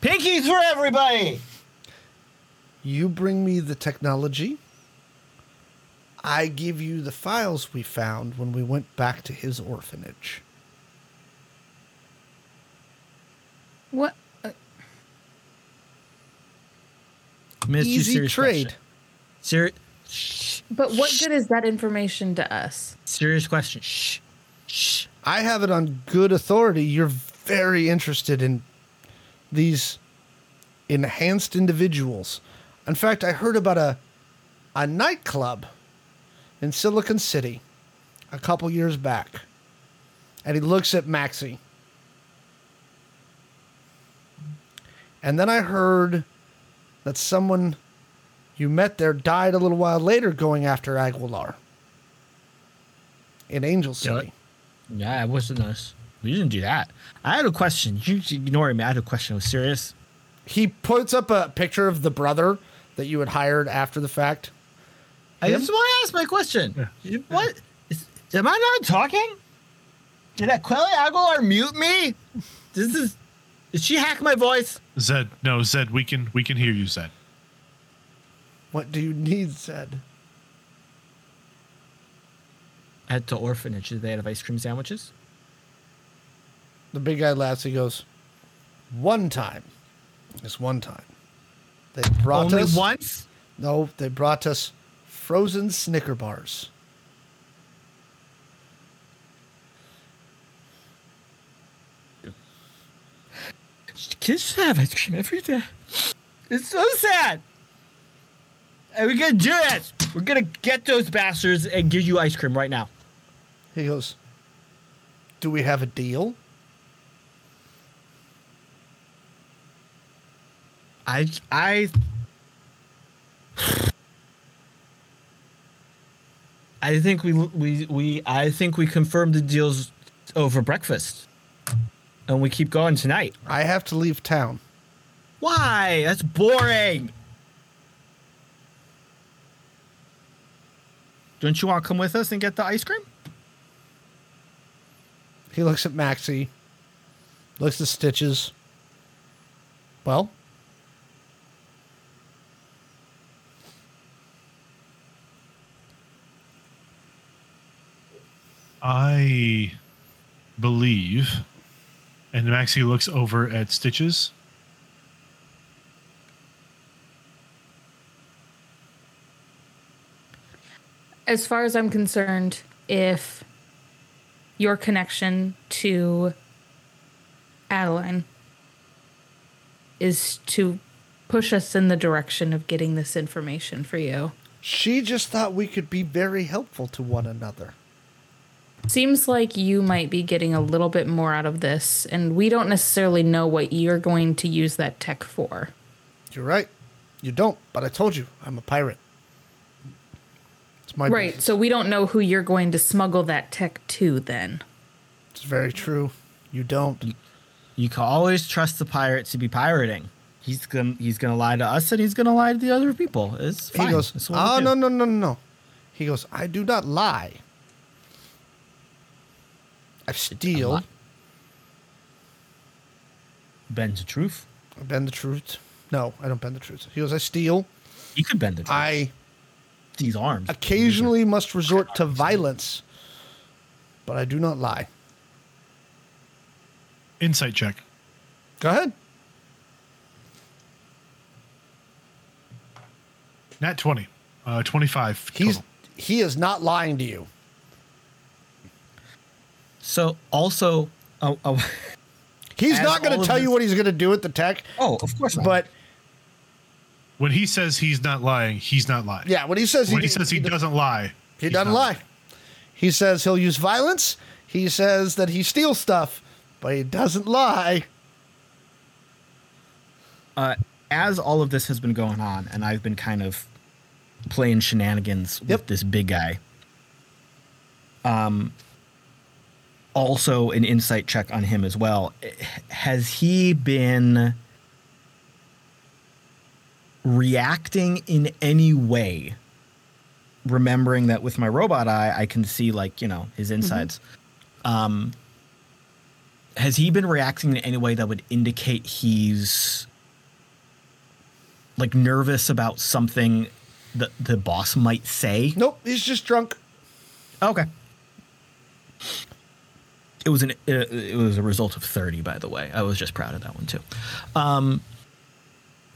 Pinkies for everybody. You bring me the technology. I give you the files we found when we went back to his orphanage. What? Uh, Miss Easy serious trade. question. Seri- but what good is that information to us? Serious question. Shh. Shh. I have it on good authority. You're very interested in these enhanced individuals. In fact, I heard about a a nightclub in Silicon City a couple years back. And he looks at Maxi. And then I heard that someone you met there died a little while later going after Aguilar in Angel City. Yeah, it wasn't us. We didn't do that. I had a question. You ignoring me. I had a question. It was serious. he puts up a picture of the brother that you had hired after the fact. I Him? just want to ask my question. You- What? Is, am I not talking? Did that Aquila Aguilar mute me? This is. Did she hack my voice? Zed, no, Zed, we can we can hear you, Zed. What do you need, Zed? At the orphanage, did they have ice cream sandwiches? The big guy laughs. He goes, "One time, it's one time. They brought Only us once? no. They brought us frozen Snicker bars. Kids have ice cream every day. It's so sad. And we're gonna do it. We're gonna get those bastards and give you ice cream right now. He goes, "Do we have a deal?" I I I think we we we I think we confirmed the deals over breakfast. And we keep going tonight. I have to leave town. Why? That's boring. Don't you want to come with us and get the ice cream? He looks at Maxi, looks at Stitches. Well, I believe, and Maxi looks over at Stitches. As far as I'm concerned, if your connection to Adeline is to push us in the direction of getting this information for you. She just thought we could be very helpful to one another. Seems like you might be getting a little bit more out of this, and we don't necessarily know what you're going to use that tech for. You're right. You don't, but I told you, I'm a pirate. It's my Right, business. so we don't know who you're going to smuggle that tech to then. It's very true. You don't. You can always trust the pirate to be pirating. He's gonna he's gonna lie to us and he's gonna lie to the other people. It's fine. He goes, That's what we oh, no, no, no, no, no. He goes, I do not lie. I steal. lie. Bend the truth. I bend the truth. No, I don't bend the truth. He goes, I steal. You could bend the truth. I These arms. occasionally must resort to violence, but I do not lie. Insight check. Go ahead. Nat 20. Uh, 25. He's total. he is not lying to you. So also, oh, oh, He's not going to of tell you what he's going to do with the tech, oh, of course not. but When he says he's not lying, he's not lying. yeah, when he says When he, says he, doesn't lie, He doesn't not lie. He says he'll use violence. He says that he steals stuff, but he doesn't lie. uh, as all of this has been going on, and I've been kind of playing shenanigans Yep. with this big guy. Um. Also, an insight check on him as well. Has he been reacting in any way? Remembering that with my robot eye, I can see like you know his insides. Um, has he been reacting in any way that would indicate he's like nervous about something that the boss might say? Nope, he's just drunk. Okay. It was an it, was a result of 30 by the way. I was just proud of that one too. Um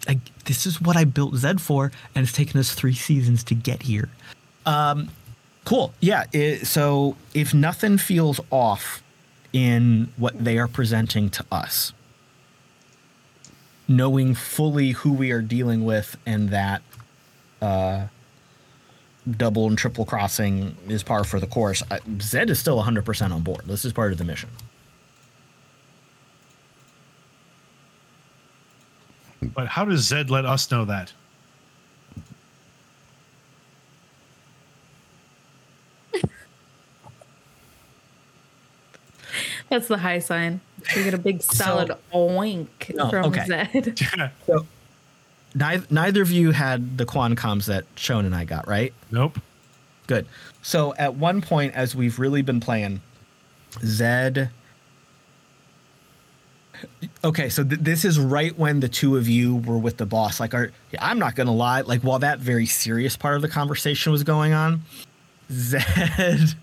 I, this is what I built Zed for and it's taken us 3 seasons to get here. Um cool. Yeah, it, so if nothing feels off in what they are presenting to us, knowing fully who we are dealing with and that uh, double and triple crossing is par for the course. I, Zed is still 100% on board. This is part of the mission. But how does Zed let us know that? That's the high sign. You get a big solid oink No, from okay. Zed. So neither, neither of you had the quan comms that Shone and I got, right? nope. Good. So at one point, as we've really been playing, Zed. Okay, so th- this is right when the two of you were with the boss. Like, are, I'm not gonna lie. Like, while that very serious part of the conversation was going on, Zed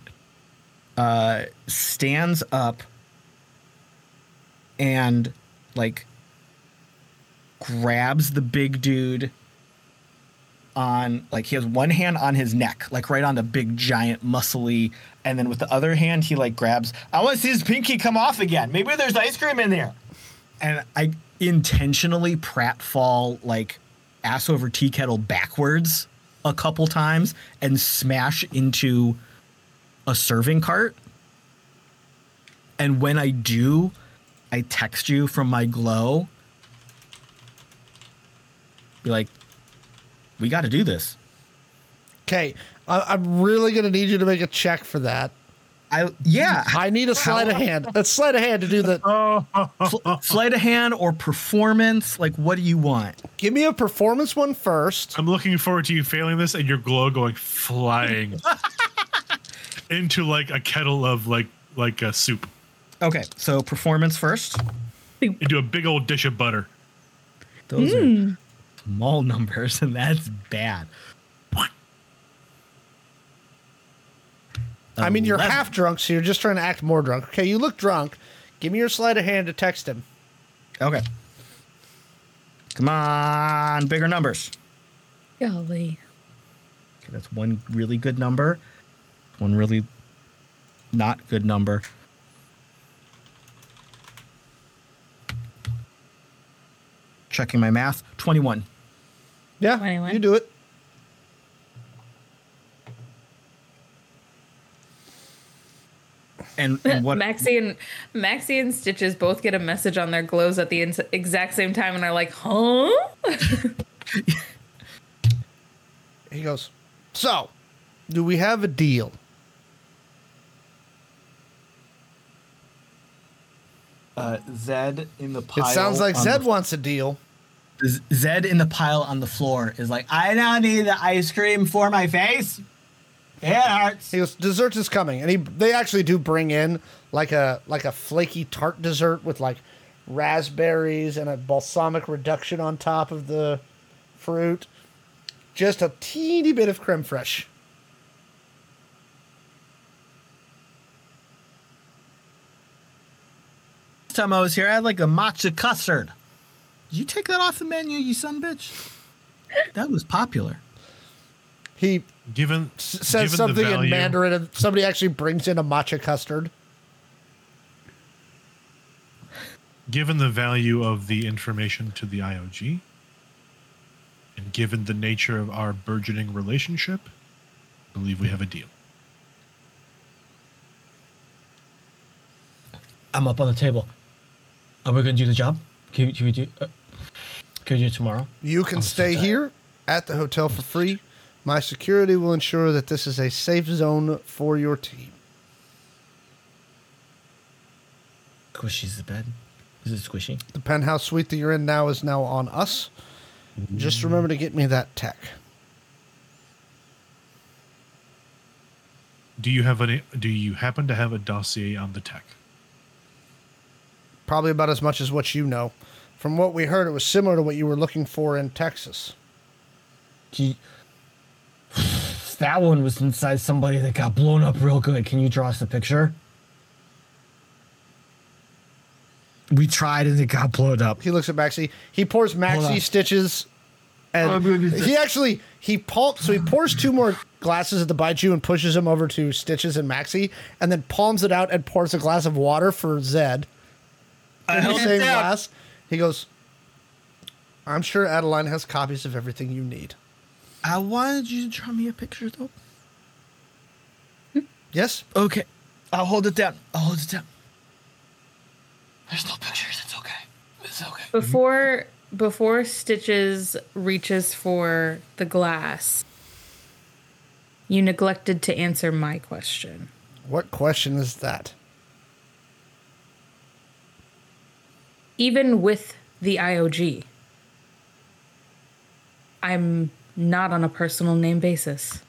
uh, stands up and like grabs the big dude on like he has one hand on his neck, like right on the big giant muscly, and then with the other hand he like grabs. I want to see his pinky come off again. Maybe there's ice cream in there. And I intentionally prat fall like ass over tea kettle backwards a couple times and smash into a serving cart. And when I do, I text you from my glow. Be like, we got to do this. Okay, I, I'm really going to need you to make a check for that. I yeah, I need a sleight of hand. A sleight of hand to do the. Fl- sleight of hand or performance. Like, what do you want? Give me a performance one first. I'm looking forward to you failing this and your glow going flying into like a kettle of like like a soup Okay, so performance first. into a big old dish of butter. Those are hmm. Small numbers, and that's bad. What? I mean, you're 11. half drunk, so you're just trying to act more drunk. Okay, you look drunk. Give me your sleight of hand to text him. Okay. Come on, bigger numbers. Golly. Okay, that's one really good number. One really not good number. Checking my math. 21. Yeah, 21. you do it. And, and what? Maxi and Maxi and Stitches both get a message on their glows at the ins- exact same time and are like, "Huh?" He goes, So, do we have a deal? Uh, Zed in the pile. It sounds like Zed the- wants a deal. Zed in the pile on the floor is like, I now need the ice cream for my face. It hurts. He goes, desserts is coming, and he they actually do bring in like a like a flaky tart dessert with like raspberries and a balsamic reduction on top of the fruit. Just a teeny bit of creme fraiche. Time I was here, I had like a matcha custard. Did you take that off the menu, you son bitch? That was popular. He Given s- says given the something in Mandarin, and somebody actually brings in a matcha custard. Given the value of the information to the IOG, and given the nature of our burgeoning relationship, I believe we have a deal. I'm up on the table. Are we gonna do the job? Can, we- can we do? Uh, can we do it tomorrow? You can I'm stay tired. here at the hotel for free. My security will ensure that this is a safe zone for your team. Squishy's the bed. Is it squishy? The penthouse suite that you're in now is now on us. Just remember to get me that tech. Do you have any? Do you happen to have a dossier on the tech? Probably about as much as what you know. From what we heard, it was similar to what you were looking for in Texas. He, that one was inside somebody that got blown up real good. Can you draw us a picture? We tried and it got blown up. He looks at Maxi. He pours Maxi stitches, and he actually he palm so he pours two more glasses at the Baijiu and pushes them over to Stitches and Maxi, and then palms it out and pours a glass of water for Zed. I in the held same down. glass. He goes, "I'm sure Adeline has copies of everything you need." Uh, I wanted you to draw me a picture, though. Yes, Okay. I'll hold it down. I'll hold it down. There's no pictures. It's okay. It's okay. Mhm. Before before Stitches reaches for the glass, you neglected to answer my question. what question is that? Even with the IOG, I'm not on a personal name basis.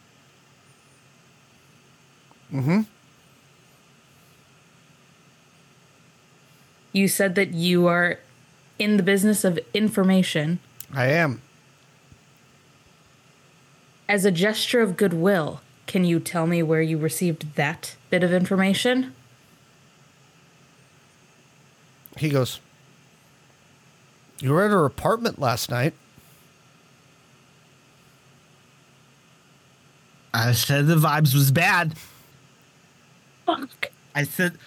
Mm-hmm. You said that you are in the business of information. I am. As a gesture of goodwill, can you tell me where you received that bit of information? He goes, You were at her apartment last night. I said the vibes was bad. Fuck. I said.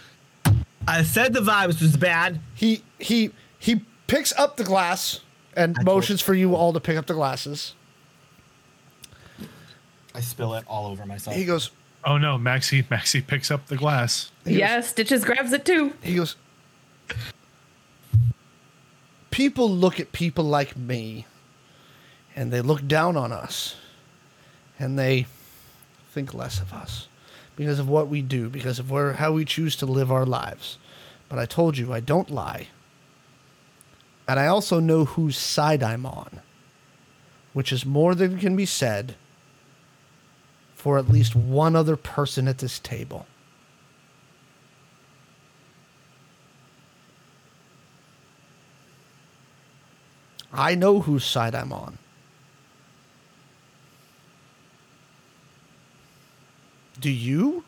I said the vibes was bad. He he he picks up the glass and told- motions for you all to pick up the glasses. I spill it all over myself. He goes, Oh no, Maxi! Maxi picks up the glass. Yeah, Stitches grabs it too. he goes, People look at people like me and they look down on us and they think less of us because of what we do, because of where how we choose to live our lives. But I told you I don't lie. And I also know whose side I'm on, which is more than can be said for at least one other person at this table. I know whose side I'm on. Do you?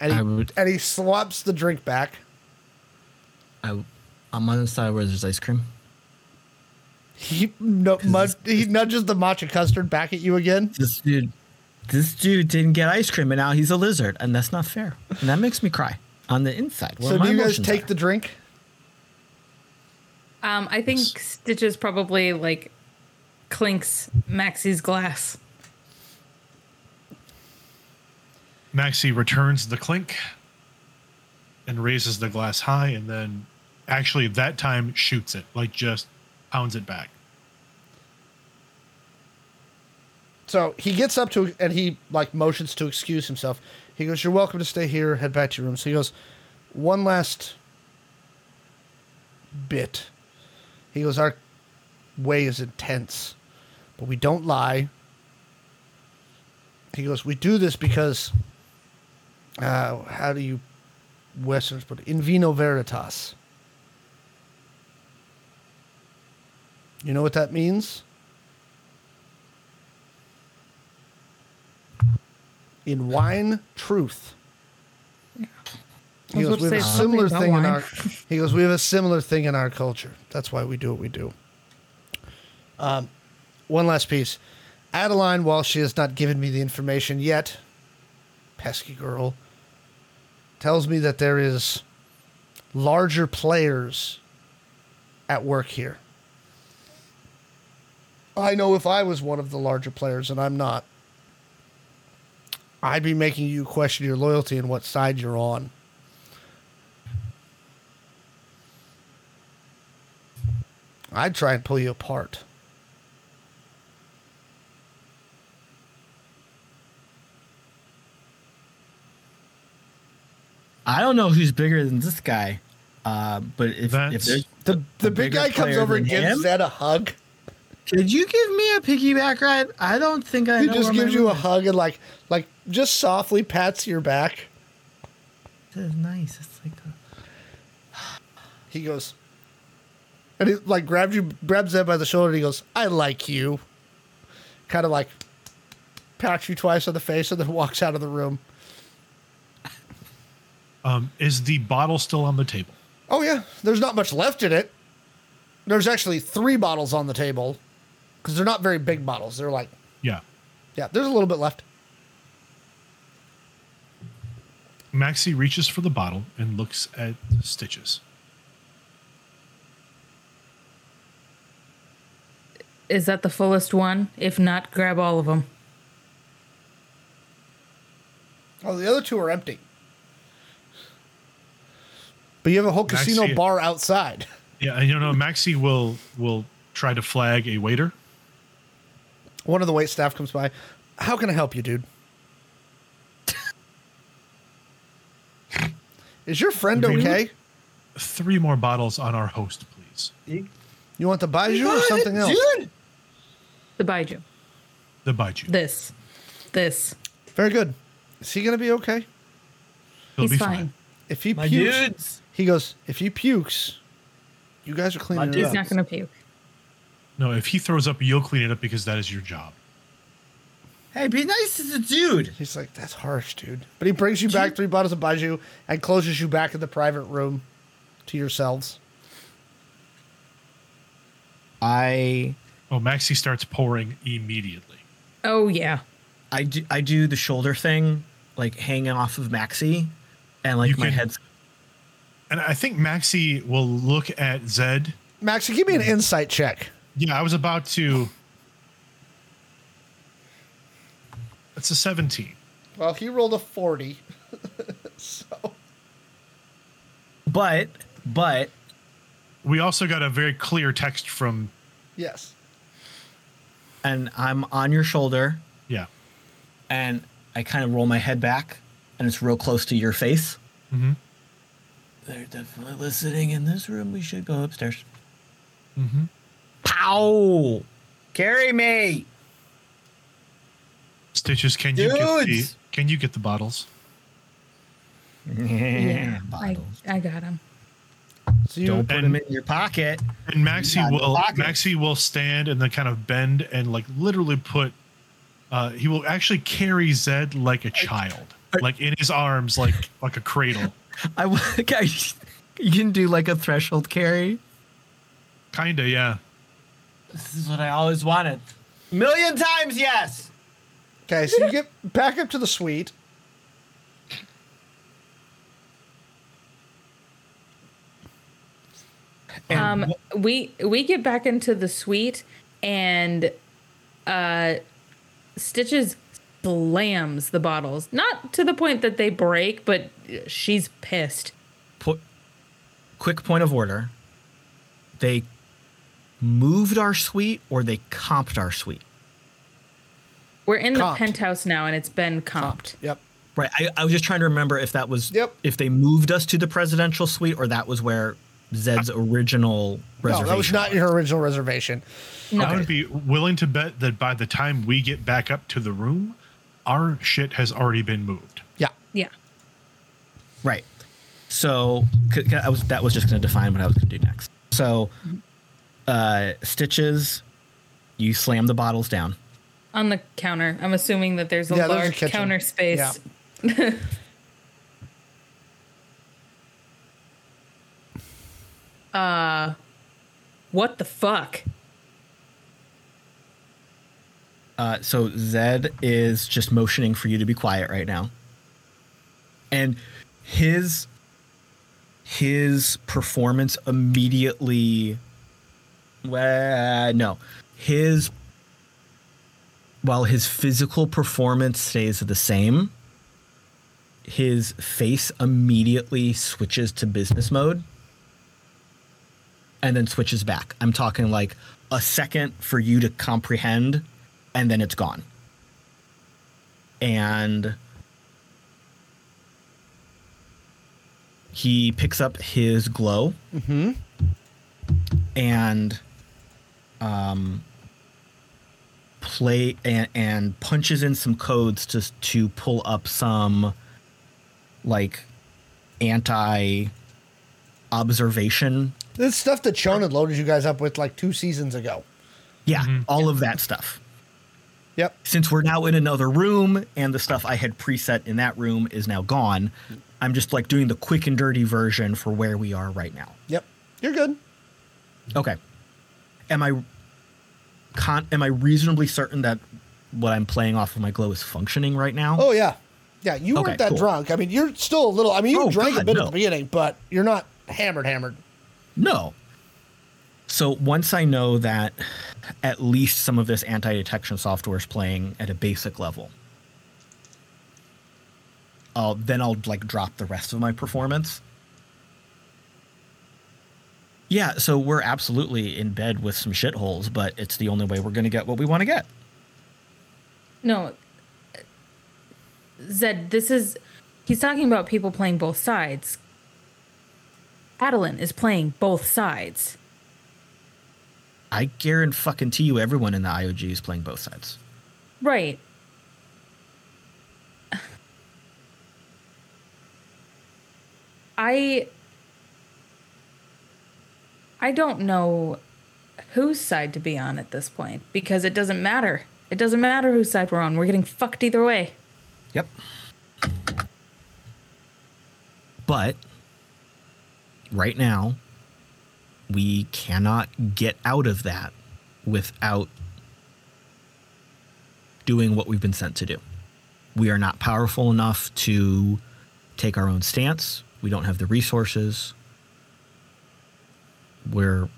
And he, would- and he slaps the drink back. I, I'm on the side where there's ice cream. He no, mud, he nudges the matcha custard back at you again. This dude, this dude didn't get ice cream, and now he's a lizard, and that's not fair. And that makes me cry. On the inside. Where So do you guys take are. the drink? Um, I think Stitches probably like clinks Maxi's glass. Maxi returns the clink and raises the glass high, and then actually that time shoots it, like just pounds it back. So he gets up to and he like motions to excuse himself. He goes, "You're welcome to stay here. Head back to your room." So he goes, "One last bit." He goes, "Our way is intense, but we don't lie." He goes, "We do this because, uh, how do you Westerns put it? In vino veritas." You know what that means? In wine truth. He goes, we have a similar thing in our. He goes, we have a similar thing in our culture. That's why we do what we do. Um, one last piece. Adeline, while she has not given me the information yet, pesky girl, tells me that there is larger players at work here. I know if I was one of the larger players, and I'm not, I'd be making you question your loyalty and what side you're on. I'd try and pull you apart. I don't know who's bigger than this guy, uh, but if, if That's- there's The the big guy comes over and gives him? Zed a hug. Could you give me a piggyback ride? I don't think I He know just where gives you a is. hug and like like just softly pats your back. This is nice. It's like a, He goes, and he like grabs you, grabs Zed by the shoulder. and He goes, "I like you." Kind of like pats you twice on the face and then walks out of the room. Um, is the bottle still on the table? Oh yeah, there's not much left in it. There's actually three bottles on the table because they're not very big bottles. They're like, Yeah. yeah, there's a little bit left. Maxi reaches for the bottle and looks at stitches. Is that the fullest one? If not, grab all of them. Oh, the other two are empty. But you have a whole casino Maxi- bar outside. Yeah, and you know, Maxi will will try to flag a waiter. One of the wait staff comes by. How can I help you, dude? Is your friend okay? Three more bottles on our host, please. You want the Baijiu or something else? The Baijiu. The Baijiu. This. This. Very good. Is he gonna be okay? He'll He's be fine. fine. If he My pukes, dudes. he goes. If he pukes, you guys are cleaning it dudes up. He's not going to puke. No, if he throws up, you'll clean it up because that is your job. hey, be nice to the dude. He's like, that's harsh, dude. But he brings you back three bottles of Baijiu and closes you back in the private room to yourselves. I Oh, Maxi starts pouring immediately. Oh, yeah. I do I do the shoulder thing, like hanging off of Maxi, and like You my can- head's And I think Maxi will look at Zed. Max, give me an insight check. Yeah, I was about to. It's a 17. Well, he rolled a 40. so, but but We also got a very clear text from. yes. and I'm on your shoulder Yeah. and I kind of roll my head back and it's real close to your face. Mm-hmm. They're definitely listening in this room. We should go upstairs. Mm-hmm. Pow! Carry me. Stitches, can you get the can you get the bottles? Yeah. I, Bottles. I got them. So you, Don't put And- them in your pocket. And Maxi will. Maxi will stand and then kind of bend and like literally put. Uh, he will actually carry Zed like a child, like in his arms, like like a cradle. I, okay, you can do like a threshold carry. Kinda, yeah. This is what I always wanted. Million times yes. Okay, so you get back up to the suite. Um, we we get back into the suite and uh, Stitches slams the bottles. Not to the point that they break, but she's pissed. Put quick point of order. They moved our suite or they comped our suite. We're in Comped. the penthouse now, and it's been comped. Yep. Right. I, I was just trying to remember if that was Yep. if they moved us to the presidential suite or that was where Zed's original reservation. No, reservation. that was not your original reservation. I would be willing to bet that by the time we get back up to the room, our shit has already been moved. Yeah. Yeah. Right. So c- c- I was that was just going to define what I was going to do next. So, mm-hmm. Uh, stitches, you slam the bottles down. On the counter. I'm assuming that there's a Yeah, there's a large counter space. Yeah. What the fuck? Uh, so Zed is just motioning for you to be quiet right now, and his his performance immediately. Well, no, his while his physical performance stays the same, his face immediately switches to business mode and then switches back. I'm talking like a second for you to comprehend and then it's gone. And he picks up his glow Mhm. and um play and, and punches in some codes to to pull up some like anti observation This stuff that Shonen loaded you guys up with like two seasons ago. yeah all of that stuff Yep. since we're now in another room and the stuff I had preset in that room is now gone, I'm just like doing the quick and dirty version for where we are right now. Yep. You're good. Okay. Am I con- am I reasonably certain that what I'm playing off of my glow is functioning right now? Oh yeah. Yeah, you Okay, weren't that cool. drunk. I mean, you're still a little. I mean, you Oh, drank a bit no. at the beginning, but you're not hammered, hammered. No. So once I know that at least some of this anti-detection software is playing at a basic level, I'll, then I'll like drop the rest of my performance. Yeah, so we're absolutely in bed with some shitholes, but it's the only way we're going to get what we want to get. No. Uh, Zed, this is. He's talking about people playing both sides. Adeline is playing both sides. I guarantee fucking to you, everyone in the IOG is playing both sides. Right. I I don't know whose side to be on at this point because it doesn't matter. It doesn't matter whose side we're on. We're getting fucked either way. Yep. But right now, we cannot get out of that without doing what we've been sent to do. We are not powerful enough to take our own stance. We don't have the resources. We're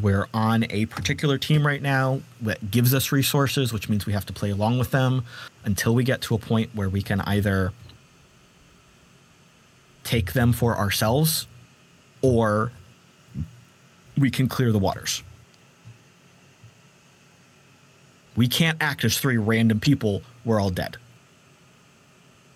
we're on a particular team right now that gives us resources, which means we have to play along with them until we get to a point where we can either take them for ourselves or we can clear the waters. We can't act as three random people. We're all dead.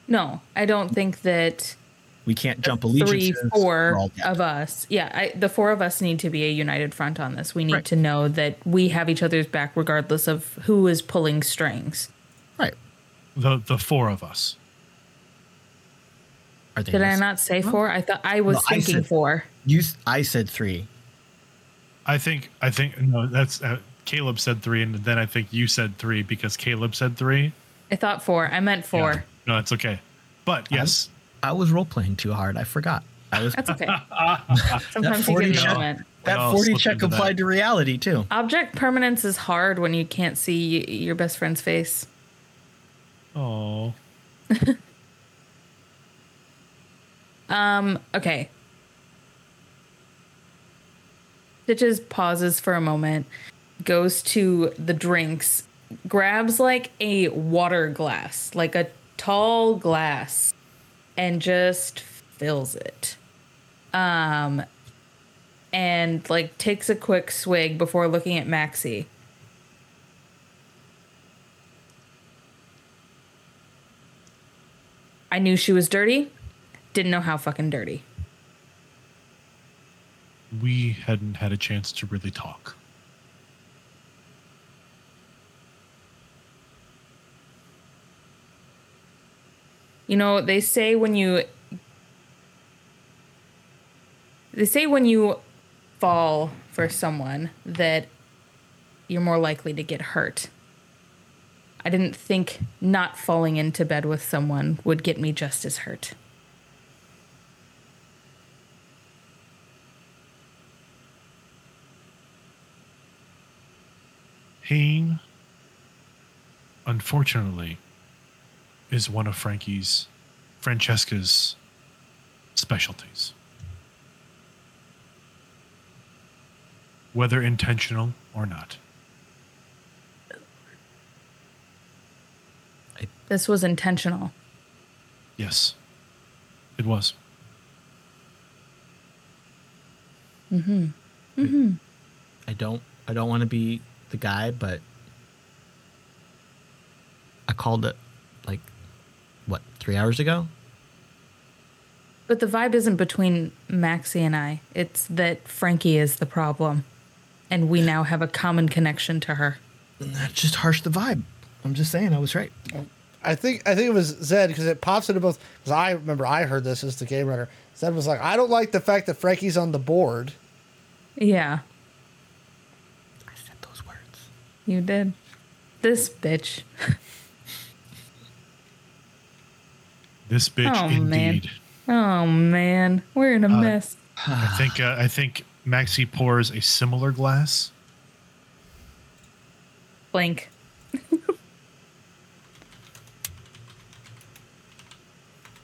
No, I don't think that We can't jump three, allegiances. four We're all dead. of us. Yeah, I, the four of us need to be a united front on this. We need Right. to know that we have each other's back regardless of who is pulling strings. right. The the four of us. Are they Did I listening? not say four? I thought I was No, I thinking said- four. You, I said three. I think I think no, that's uh, Caleb said three, and then I think you said three because Caleb said three. I thought four. I meant four. Yeah. No, it's okay. But yes, I was role playing too hard. I forgot. I was That's okay. Sometimes you 40 get a check- moment. that I'll 40 check into that. applied to reality too. Object permanence is hard when you can't see y- your best friend's face. oh, Um, okay. Stitches pauses for a moment, goes to the drinks, grabs like a water glass, like a tall glass, and just fills it. Um and like takes a quick swig before looking at Maxi. I knew she was dirty. Didn't know how fucking dirty. We hadn't had a chance to really talk. You know, they say when you they say when you fall for someone that you're more likely to get hurt. I didn't think not falling into bed with someone would get me just as hurt. Pain, unfortunately, is one of Frankie's, Francesca's specialties. Whether intentional or not. This was intentional. Yes, it was. Mhm Mhm I don't I don't want to be the guy, but I called it like what, 3 hours ago? But the vibe isn't between Maxi and I. It's that Frankie is the problem. And we now have a common connection to her. That just harsh the vibe. I'm just saying I was right. I think I think it was Zed because it pops into both. Because I remember I heard this as the game runner. Zed was like, I don't like the fact that Frankie's on the board. Yeah, I said those words. you did. This bitch. This bitch, Oh, man. indeed. Oh man, we're in a mess. I think. Uh, I think Maxi pours a similar glass. Blank.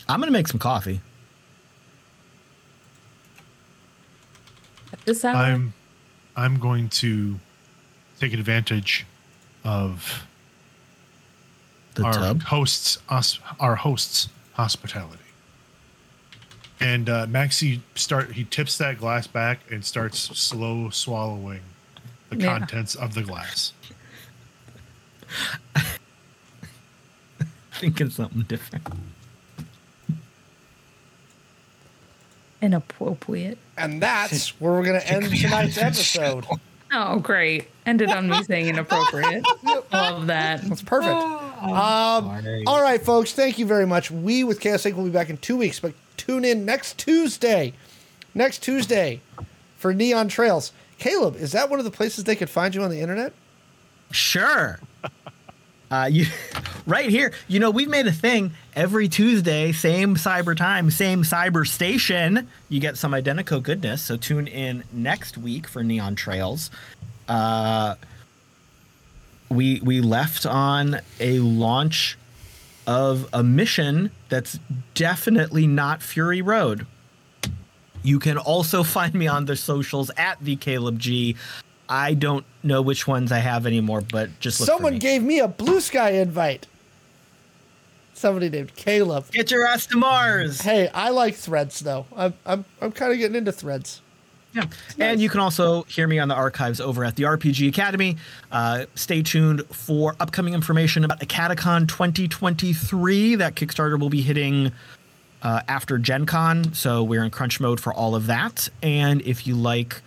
I'm going to make some coffee. At this hour. I'm. I'm going to take advantage of The our tub. hosts. Us, our hosts' hospitality. And uh, Maxi start. He tips that glass back and starts slow swallowing the Yeah. contents of the glass. Thinking something different. Inappropriate. And that's where we're going to end tonight's episode. Oh, great. Ended on me saying inappropriate. Love that. That's perfect. Um, all right, folks. Thank you very much. We with Chaos Inc. will be back in two weeks, but tune in next Tuesday. Next Tuesday for Neon Trails. Caleb, is that one of the places they could find you on the internet? Sure. Uh, you, right here. You know, we've made a thing every Tuesday, same cyber time, same cyber station. You get some Identeco goodness. So tune in next week for Neon Trails. Uh, we we left on a launch of a mission that's definitely not Fury Road. You can also find me on the socials at the Caleb G. I don't know which ones I have anymore, but just Someone me. gave me a blue sky invite. Somebody named Caleb. Get your ass to Mars. Hey, I like threads though. I'm I'm I'm kind of getting into threads. Yeah. And you can also hear me on the archives over at the RPG Academy. Uh, stay tuned for upcoming information about Acadecon 2023. That Kickstarter will be hitting uh, after Gen Con, so we're in crunch mode for all of that. And if you like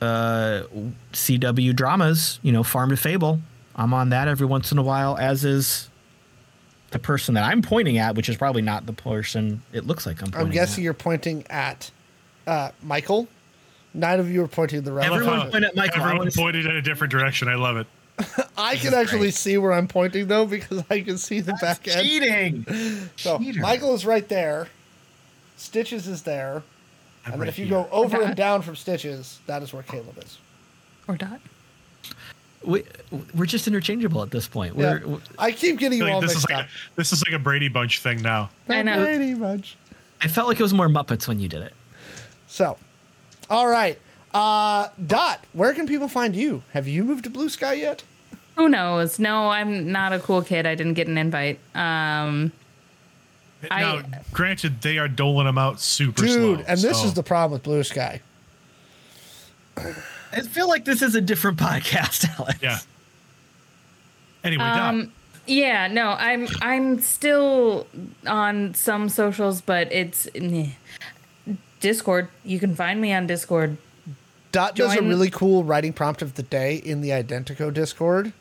uh, CW dramas, you know, Farm to Fable, I'm on that every once in a while, as is the person that I'm pointing at, which is probably not the person it looks like I'm pointing I'm guessing at. you're pointing at uh, Michael. Nine of you are pointing the right Everyone direction. point at Michael. I Everyone wanna pointed in a different direction. I love it. I can actually great. see where I'm pointing though because I can see the back end. Cheating. So Cheater. Michael is right there. Stitches is there. I'm And then right if you here. go over and down from Stitches, that is where Caleb is. Or dot. we, we're just interchangeable at this point. Yeah. We're, I keep getting you Like, all this is mixed like up. a, this is like a Brady Bunch thing now. I know. Pretty much. I felt like it was more Muppets when you did it. So, all right. Uh, Dot, where can people find you? Have you moved to Blue Sky yet? Who knows? No, I'm not a cool kid. I didn't get an invite. Um, I- now, granted, they are doling them out super Dude, slow. and this so- is the problem with Blue Sky. I feel like this is a different podcast, Alex. yeah. Anyway, Doc, Um, yeah, no, I'm I'm still on some socials, but it's. Discord. You can find me on Discord. Dot does a really cool writing prompt of the day in the Identeco Discord.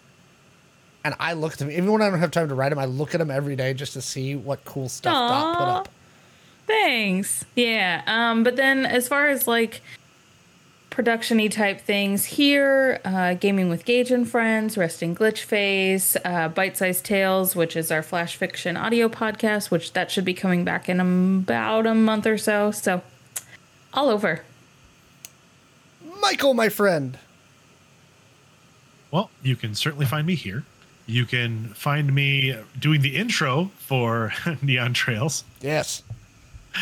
And I look at them, even when I don't have time to write them, I look at them every day just to see what cool stuff Dot put up. Thanks. Yeah. Um, but then as far as like production-y type things here, uh, Gaming with Gage and Friends, Resting Glitch Face, uh, Bite Sized Tales, which is our flash fiction audio podcast, which that should be coming back in about a month or so. So all over. Michael, my friend. well, you can certainly find me here. You can find me doing the intro for Neon Trails. Yes.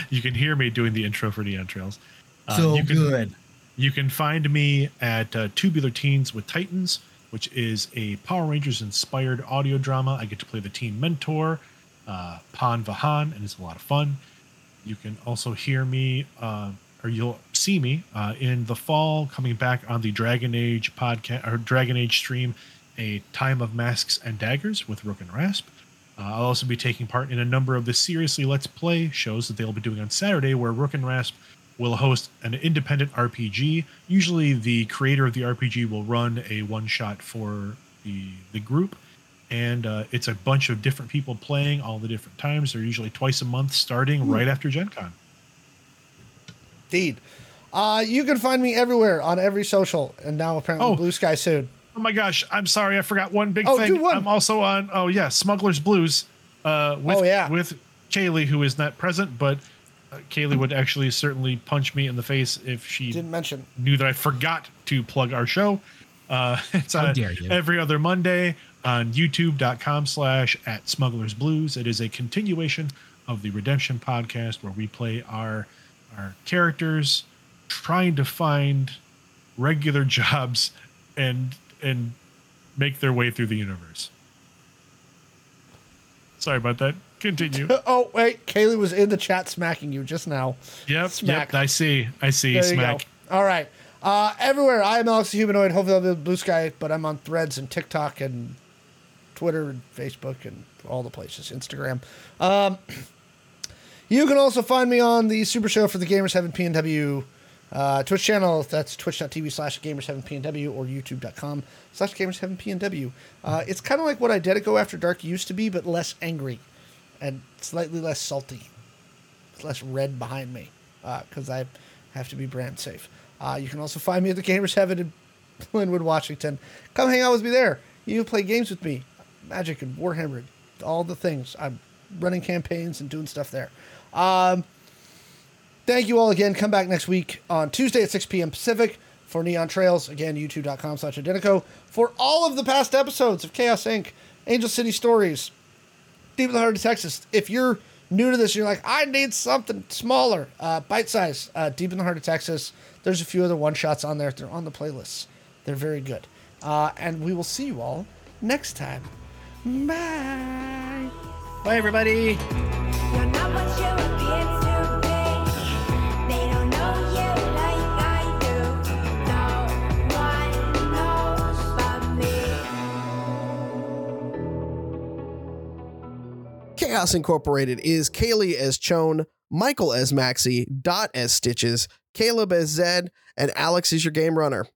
You can hear me doing the intro for Neon Trails. Uh, So you can, good. You can find me at uh, Tubular Teens with Titans, which is a Power Rangers inspired audio drama. I get to play the team mentor, uh, Pan Vahan, and it's a lot of fun. You can also hear me, uh, or you'll see me uh, in the fall coming back on the Dragon Age podcast or Dragon Age stream, a Time of Masks and Daggers with Rook and Rasp. Uh, I'll also be taking part in a number of the Seriously Let's Play shows that they'll be doing on Saturday, where Rook and Rasp will host an independent RPG. Usually, the creator of the RPG will run a one shot for the the group, and uh, it's a bunch of different people playing all the different times. They're usually twice a month, starting right after Gen Con. Indeed. Uh, you can find me everywhere on every social, and now apparently Oh. Blue Sky soon. Oh my gosh, I'm sorry, I forgot one big Oh, thing. do one. I'm also on. Oh yeah, Smuggler's Blues. Uh, with, Oh, yeah. with Kaylee, who is not present, but uh, Kaylee would actually certainly punch me in the face if she Didn't mention. knew that I forgot to plug our show. Uh, it's on dare you. every other Monday on youtube.com slash at smugglers blues. It is a continuation of the Redemption podcast where we play our our characters trying to find regular jobs and and make their way through the universe. Sorry about that. Continue. Oh, wait. Kaylee was in the chat smacking you just now. Yep, Smack. yep. I see. I see. There Smack. All right. Uh, everywhere. I am Alex the Humanoid. Hopefully, I'll be the Blue Sky, but I'm on threads and TikTok and Twitter and Facebook and all the places, Instagram. Um, you can also find me on the Super Show for the Gamers 7 PNW uh, Twitch channel. That's twitch.tv slash gamers7pnw or youtube.com slash gamers7pnw. Uh, it's kind of like what I did at After Dark used to be, but less angry and slightly less salty. It's less red behind me because I have to be brand safe. Uh, you can also find me at the Gamers Heaven in Lynnwood, Washington. Come hang out with me there. You can play games with me, Magic and Warhammer, all the things. I'm running campaigns and doing stuff there. Um, thank you all again. Come back next week on Tuesday at 6 p.m. Pacific for Neon Trails. Again, youtube.com slash Identeco. For all of the past episodes of Chaos Inc., Angel City Stories, Deep in the Heart of Texas. If you're new to this, you're like, I need something smaller, uh, bite size. Uh, Deep in the Heart of Texas. There's a few other one shots on there. They're on the playlists. They're very good. Uh, and we will see you all next time. Bye. Bye, everybody. Chaos Incorporated is Kaylee as Chone, Michael as Maxi, Dot as Stitches, Caleb as Zed, and Alex is your game runner.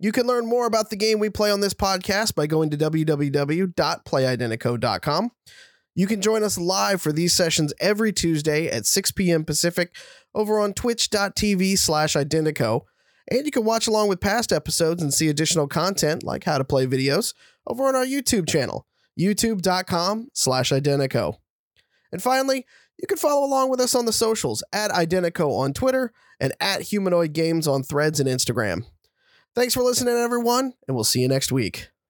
You can learn more about the game we play on this podcast by going to www.playidenteco.com. You can join us live for these sessions every Tuesday at 6 p.m. Pacific over on twitch.tv slash identeco. And you can watch along with past episodes and see additional content like how to play videos over on our YouTube channel, youtube.com slash identeco. And finally, you can follow along with us on the socials at Identeco on Twitter and at Humanoid Games on Threads and Instagram. Thanks for listening, everyone, and we'll see you next week.